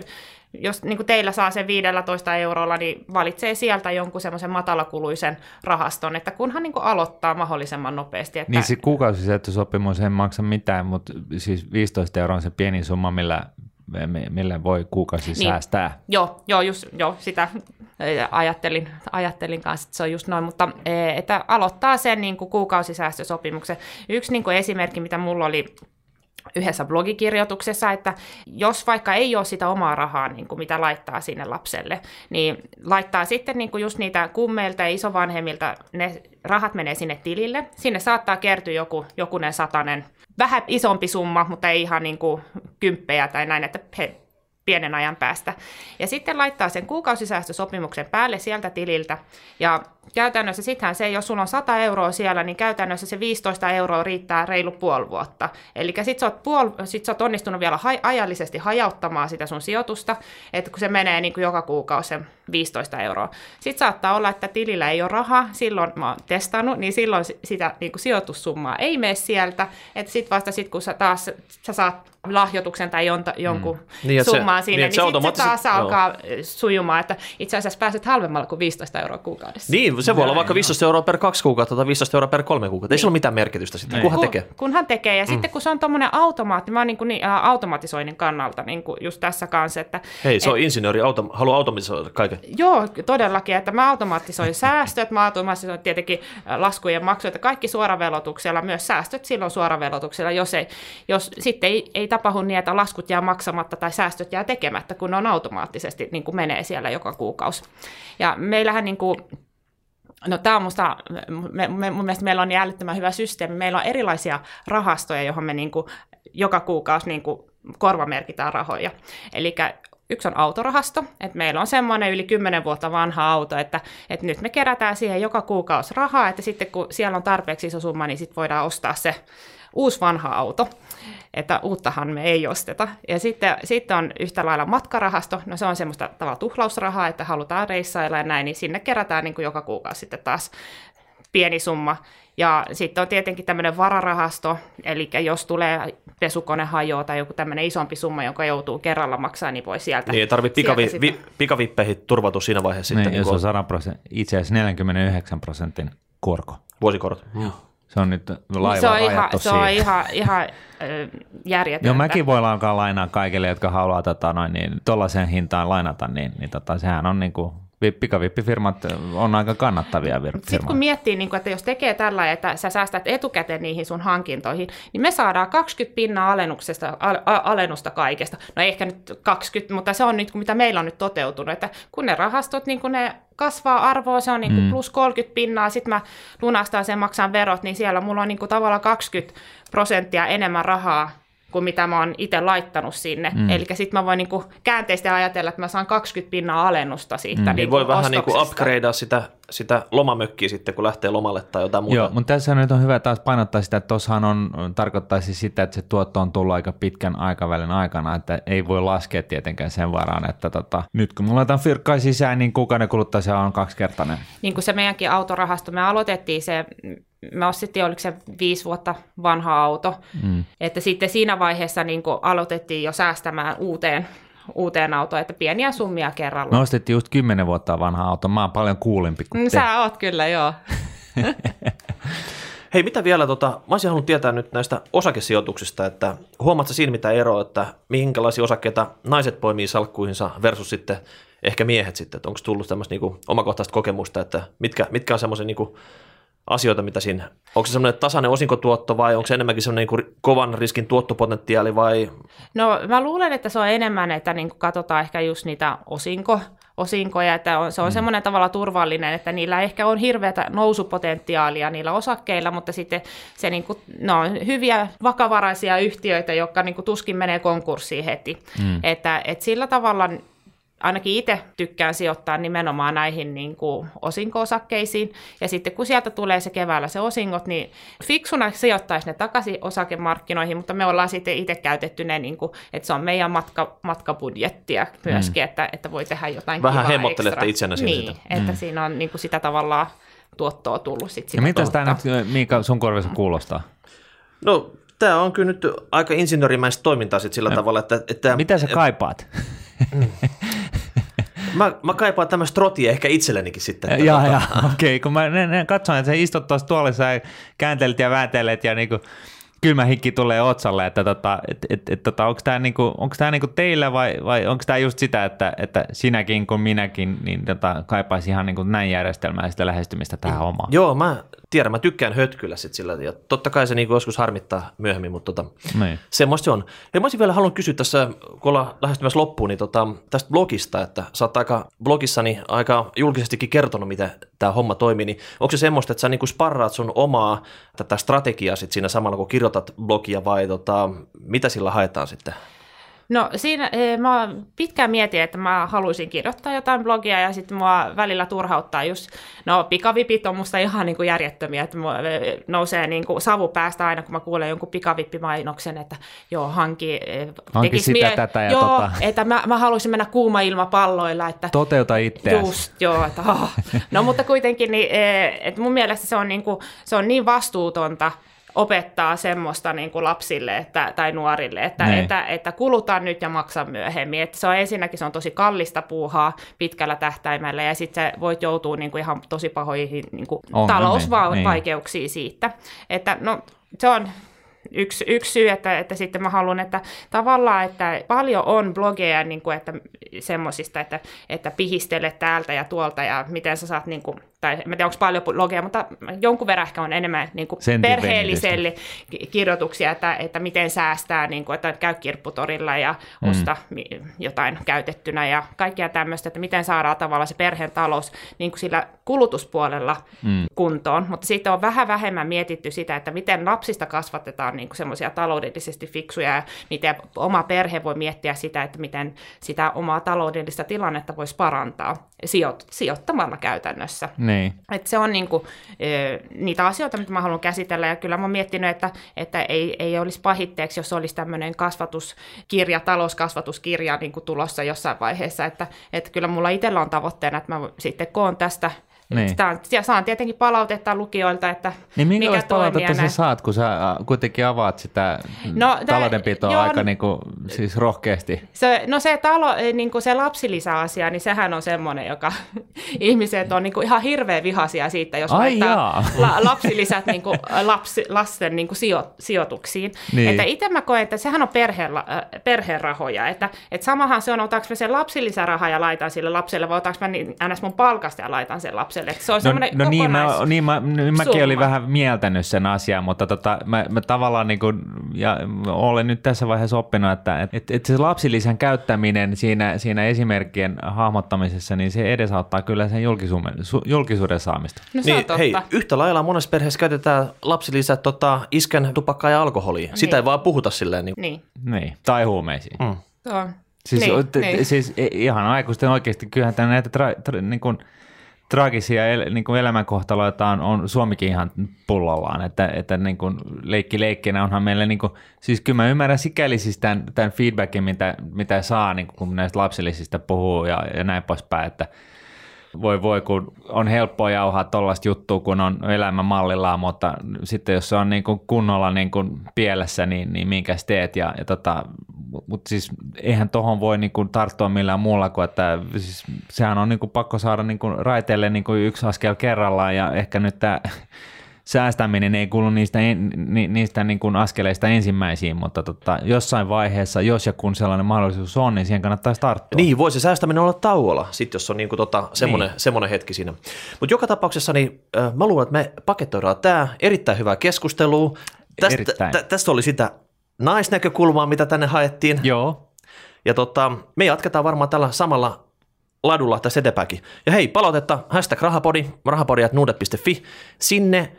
jos niin kuin teillä saa sen 15 eurolla, niin valitsee sieltä jonkun semmoisen matalakuluisen rahaston, että kunhan niin kuin aloittaa mahdollisimman nopeasti. Että Niin se kuukausisäyttösopimus ei maksa mitään, mutta siis 15 euroa on se pieni summa, millä, millä voi kuukausi Niin. säästää. Joo, joo, just, joo sitä ajattelin, ajattelin kanssa, että se on just noin, mutta että aloittaa sen niin kuin kuukausisäästösopimuksen. Yksi niin kuin esimerkki, mitä mulla oli yhdessä blogikirjoituksessa, että jos vaikka ei ole sitä omaa rahaa, niin kuin mitä laittaa sinne lapselle, niin laittaa sitten niin kuin just niitä kummeilta ja isovanhemmilta, ne rahat menee sinne tilille. Sinne saattaa kertyä joku, jokunen satanen, vähän isompi summa, mutta ei ihan niin kuin kymppejä tai näin, että he pienen ajan päästä. Ja sitten laittaa sen kuukausisäästösopimuksen päälle sieltä tililtä. Ja käytännössä sittenhän se, jos sulla on 100 euroa siellä, niin käytännössä se 15 euroa riittää reilu puoli vuotta. Eli sit sä, oot puol- sit sä oot onnistunut vielä ha- ajallisesti hajauttamaan sitä sun sijoitusta, että kun se menee niin kuin joka kuukausi se 15 euroa. Sitten saattaa olla, että tilillä ei ole rahaa, silloin mä oon testannut, niin silloin si- sitä niin kuin sijoitussummaa ei mene sieltä, että sitten vasta sit, kun sä taas sä saat lahjoituksen tai jonta, jonkun Niin, niin, että se- summaan siinä, niin, niin, sitten se taas alkaa sujumaan, että itse asiassa pääset halvemmalla kuin 15 euroa kuukaudessa. Niin, se voi olla vaikka 15 euroa per kaksi kuukautta tai 15 euroa per kolme kuukautta. Ei sillä ole mitään merkitystä sitten, kunhan kun, tekee. kun hän tekee, ja mm. sitten kun se on tuommoinen automaatti, mä oon niin kuin, niin, ä, automatisoinnin kannalta niin kuin just tässä kanssa, että Hei, se on insinööri, auto, haluaa automatisoida kaiken. Joo, todellakin, että mä automatisoin *laughs* säästöt, mä automatisoin tietenkin ä, laskujen maksuja, kaikki suoravelotuksella, myös säästöt silloin suoravelotuksella, jos, ei, jos sitten ei, ei tapahdu niin, että laskut jää maksamatta tai säästöt jää tekemättä, kun ne on automaattisesti niin kuin menee siellä joka kuukausi. Ja meillähän niin kuin, No tämä on musta, me, me, mun mielestä meillä on niin älyttömän hyvä systeemi. Meillä on erilaisia rahastoja, johon me niin kuin, joka kuukausi niin kuin, korvamerkitään rahoja. Eli yksi on autorahasto, että meillä on semmoinen yli 10 vuotta vanha auto, että, että nyt me kerätään siihen joka kuukausi rahaa, että sitten kun siellä on tarpeeksi iso summa, niin sitten voidaan ostaa se uusi vanha auto, että uuttahan me ei osteta. Ja sitten, sitten on yhtä lailla matkarahasto, no se on semmoista tavalla tuhlausrahaa, että halutaan reissailla ja näin, niin sinne kerätään niin kuin joka kuukausi sitten taas pieni summa. Ja sitten on tietenkin tämmöinen vararahasto, eli jos tulee pesukone hajoaa tai joku tämmöinen isompi summa, jonka joutuu kerralla maksaa, niin voi sieltä. Niin ei tarvitse pikavi, vi, pikavippeihin turvautua siinä vaiheessa. Niin, sitten, jos niin on 100 prosentin, itse asiassa 49 prosentin korko. Vuosikorot. Mm. Se on nyt laiva se on ihan, se on siihen. ihan, ihan järjetöntä. Joo, mäkin voin alkaa lainaa kaikille, jotka haluaa tota, noin, niin, tollaiseen hintaan lainata, niin, niin tota, sehän on niin kuin, pikavippifirmat on aika kannattavia vir- Sitten kun firmoja. miettii, niin kun, että jos tekee tällä, että sä säästät etukäteen niihin sun hankintoihin, niin me saadaan 20 pinnaa alennuksesta, al- alennusta kaikesta. No ehkä nyt 20, mutta se on nyt, mitä meillä on nyt toteutunut, että kun ne rahastot, niin kun ne kasvaa arvoa, se on niin mm. plus 30 pinnaa, sitten mä lunastan sen, maksan verot, niin siellä mulla on niin kuin tavallaan 20 prosenttia enemmän rahaa kuin mitä mä oon itse laittanut sinne. Mm. Eli sitten mä voin niinku käänteisesti ajatella, että mä saan 20 pinnaa alennusta siitä mm. Niin niinku voi vähän niin kuin ostoksesta. upgradea sitä, sitä lomamökkiä sitten, kun lähtee lomalle tai jotain muuta. Joo, mutta tässä nyt on hyvä taas painottaa sitä, että tuossahan on, tarkoittaisi sitä, että se tuotto on tullut aika pitkän aikavälin aikana, että ei voi laskea tietenkään sen varaan, että tota, nyt kun mulla laitetaan fyrkkaa sisään, niin kuukauden kuluttua se on kaksikertainen. niin kuin se meidänkin autorahasto, me aloitettiin se, me ostettiin, oliko se viisi vuotta vanha auto, mm. että sitten siinä vaiheessa niin aloitettiin jo säästämään uuteen, uuteen autoon, että pieniä summia kerralla. Me ostettiin just 10 vuotta vanha auto, mä oon paljon kuulimpi kuin Mm, te. Sä oot kyllä, joo. *laughs* Hei, mitä vielä, tota, mä olisin halunnut tietää nyt näistä osakesijoituksista, että huomaatko siinä mitä eroa, että minkälaisia osakkeita naiset poimii salkkuihinsa versus sitten ehkä miehet sitten, että onko tullut tämmöistä niinku omakohtaista kokemusta, että mitkä, mitkä on semmoisia niinku asioita, mitä siinä, onko se semmoinen tasainen osinkotuotto vai onko se enemmänkin semmoinen niinku kovan riskin tuottopotentiaali vai No mä luulen, että se on enemmän, että niin kuin katsotaan ehkä just niitä osinko, osinkoja, että on, se on mm. semmoinen tavalla turvallinen, että niillä ehkä on hirveätä nousupotentiaalia niillä osakkeilla, mutta sitten se niin kuin, ne on hyviä vakavaraisia yhtiöitä, jotka niin kuin tuskin menee konkurssiin heti. Mm. Että, että sillä tavalla ainakin itse tykkään sijoittaa nimenomaan näihin niin kuin osinko-osakkeisiin, ja sitten kun sieltä tulee se keväällä se osingot, niin fiksuna sijoittaisi ne takaisin osakemarkkinoihin, mutta me ollaan sitten itse käytetty ne, niin kuin, että se on meidän matka, matkabudjettia myöskin, mm. että, että voi tehdä jotain Vähän kivaa hemmottelette itseänne siinä Niin, sitä. että siinä on niin kuin sitä tavallaan tuottoa tullut sitten Ja sitä mitä tämä nyt, Miika, sun korvissa kuulostaa? No, tämä on kyllä nyt aika insinöörimäistä toimintaa sit sillä tavalla, että, että Mitä sä kaipaat? Mä, mä kaipaan tämmöistä rotia ehkä itsellenikin sitten. Että Jaa, tota- okei. Kun mä ne, ne katsoin, että sä istut tuossa tuolissa ja kääntelet ja vääntelet ja niinku kylmä hikki tulee otsalle, että tota, et, et, et, tota, onko tämä niinku, onks tää niinku teillä vai, vai onko tämä just sitä, että, että sinäkin kuin minäkin niin tota, kaipaisi ihan niinku näin järjestelmää sitä lähestymistä tähän omaan? Joo, mä tiedän, mä tykkään hötkyllä sit sillä, ja totta kai se niinku joskus harmittaa myöhemmin, mutta tota, Niin. semmoista se on. Ja mä olisin vielä halunnut kysyä tässä, kun ollaan lähestymässä loppuun, niin tota, tästä blogista, että sä oot aika blogissani aika julkisestikin kertonut, miten tämä homma toimii, niin onko se semmoista, että sä niinku sparraat sun omaa tätä strategiaa sit siinä samalla, kun kirjoitat blogia, vai tota, mitä sillä haetaan sitten? No siinä eh, mä pitkään mietin, että mä haluaisin kirjoittaa jotain blogia ja sitten mua välillä turhauttaa just, no pikavipit on musta ihan niin kuin järjettömiä, että mua eh, nousee niin kuin savu päästä aina, kun mä kuulen jonkun pikavippimainoksen, että joo, hanki, eh, Hanki sitä, tätä ja joo, tota. että mä, mä haluaisin mennä kuuma ilmapalloilla, että Toteuta itseäsi. Just, joo. Että, oh. No mutta kuitenkin, niin, että mun mielestä se on, niin kuin, se on niin vastuutonta opettaa semmoista niin kuin lapsille että, tai nuorille, että, Niin. että, että kuluta nyt ja maksa myöhemmin. Että se on ensinnäkin se on tosi kallista puuhaa pitkällä tähtäimellä ja sitten sä voit joutua niin kuin ihan tosi pahoihin niin kuin Ongelmiin, niin. talousvaikeuksiin siitä. Että no se on yksi, yksi syy, että, että sitten mä haluan, että tavallaan, että paljon on blogeja niin kuin, että semmoisista, että, että pihistele täältä ja tuolta ja miten sä saat niin kuin, tai en tiedä onko paljon blogeja, mutta jonkun verran ehkä on enemmän niin kuin perheelliselle ki- kirjoituksia, että, että miten säästää, niin kuin, että käy kirpputorilla ja Mm. osta mi- jotain käytettynä ja kaikkea tämmöistä, että miten saadaan tavallaan se perheen talous niin kuin sillä kulutuspuolella Mm. kuntoon, mutta sitten on vähän vähemmän mietitty sitä, että miten lapsista kasvatetaan niin semmoisia taloudellisesti fiksuja ja miten oma perhe voi miettiä sitä, että miten sitä omaa taloudellista tilannetta voisi parantaa sijoit- sijoittamalla käytännössä. Niin. Et se on niinku, niitä asioita, mitä mä haluan käsitellä, ja kyllä mä oon miettinyt, että, että ei, ei olisi pahitteeksi, jos olisi tämmöinen kasvatuskirja, talouskasvatuskirja niin kuin tulossa jossain vaiheessa, että, että kyllä mulla itsellä on tavoitteena, että mä sitten koon tästä Niin. Sitä, ja saan tietenkin palautetta lukijoilta, että Niin mikä minkälaista toimii palautetta sä näin. saat, kun sä äh, kuitenkin avaat sitä No, taloudenpitoa joo, aika niin kuin, siis rohkeasti? Se, no se, talo, niin kuin se lapsilisäasia, niin sehän on semmoinen, joka *laughs* ihmiset on niin kuin ihan hirveän vihaisia siitä, jos Ai laittaa la, lapsilisät niin kuin lapsi, lasten niin kuin sijo, sijoituksiin. Niin. Että itse mä koen, että sehän on perheen, äh, perheen rahoja. Että, että samahan se on, otanko mä sen lapsilisäraha ja laitan sille lapselle, vai otanko mä niin, ns. mun palkasta ja laitan sen lapselle. Että se on No, semmoinen no niin, mä, niin mä, niin mäkin summa. olin vähän mieltänyt sen asian, mutta tota, mä, mä tavallaan niin kuin, ja olen nyt tässä vaiheessa oppinut, että et, et, et se lapsilisän käyttäminen siinä, siinä esimerkkien hahmottamisessa, niin se edesauttaa kyllä sen julkisuuden, su, julkisuuden saamista. No se on Niin, totta. hei, yhtä lailla monessa perheessä käytetään lapsilisät tota, iskän tupakkaa ja alkoholia. Sitä Niin. ei vaan puhuta silleen. Niin, Niin. Niin, tai huumeisiin. mm. Tuo. Siis, niin, niin, niin. siis ihan aikuisten oikeasti, kyllähän näitä tra, tra, niin kuin, traagisia el, niin kuin elämänkohtaloita on, on Suomikin ihan pullollaan, että, että niin kuin leikki leikkinä onhan meillä, niin kuin, siis kyllä mä ymmärrän sikäli siis tämän, tämän feedbackin, mitä, mitä saa, niin kuin, kun näistä lapsillisista puhuu ja, ja näin poispäin, että voi voi, kun on helppoa jauhaa tuollaista juttua, kun on elämä mallillaan, mutta sitten jos se on niin kuin kunnolla niin kuin pielessä, niin, niin minkäs teet. Ja, ja tota, mutta siis eihän tohon voi niin kuin tarttua millään muulla kuin, että siis sehän on niin kuin pakko saada niin kuin raiteille niin kuin yksi askel kerrallaan ja ehkä nyt tämä säästäminen ei kuulu niistä, en, ni, niistä niin kuin askeleista ensimmäisiin, mutta tota, jossain vaiheessa, jos ja kun sellainen mahdollisuus on, niin siihen kannattaisi tarttua. Niin, voi se säästäminen olla tauolla, sit jos on niinku tota, semmoinen, niin. semmoinen hetki siinä. Mutta joka tapauksessa niin, äh, mä luulen, että me paketoidaan tämä. Erittäin hyvää keskustelua. Tästä, Erittäin. tä, tästä oli sitä naisnäkökulmaa, mitä tänne haettiin. Joo, Ja tota, me jatketaan varmaan tällä samalla ladulla tässä eteenpäinkin. Ja hei, palautetta, hashtag rahapodi, rahapodi.nuudet.fi. Sinne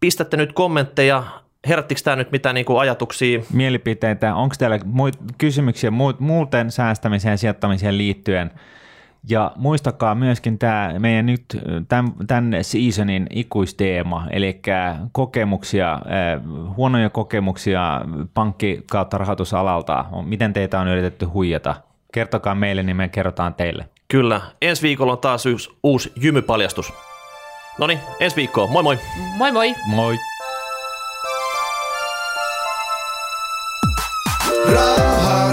pistätte nyt kommentteja. Herättikö tämä nyt mitään niinku ajatuksia? mielipiteitä. Onko teillä muit, kysymyksiä muut, muuten säästämiseen ja sijoittamiseen liittyen? Ja muistakaa myöskin tämä meidän nyt tämän, tämän seasonin ikuisteema, eli kokemuksia, äh, huonoja kokemuksia pankki kautta rahoitusalalta. Miten teitä on yritetty huijata? Kertokaa meille, niin me kerrotaan teille. Kyllä, ensi viikolla on taas yksi uusi jymypaljastus. No niin, ensi viikkoon. Moi moi! Moi moi! Moi! Raha,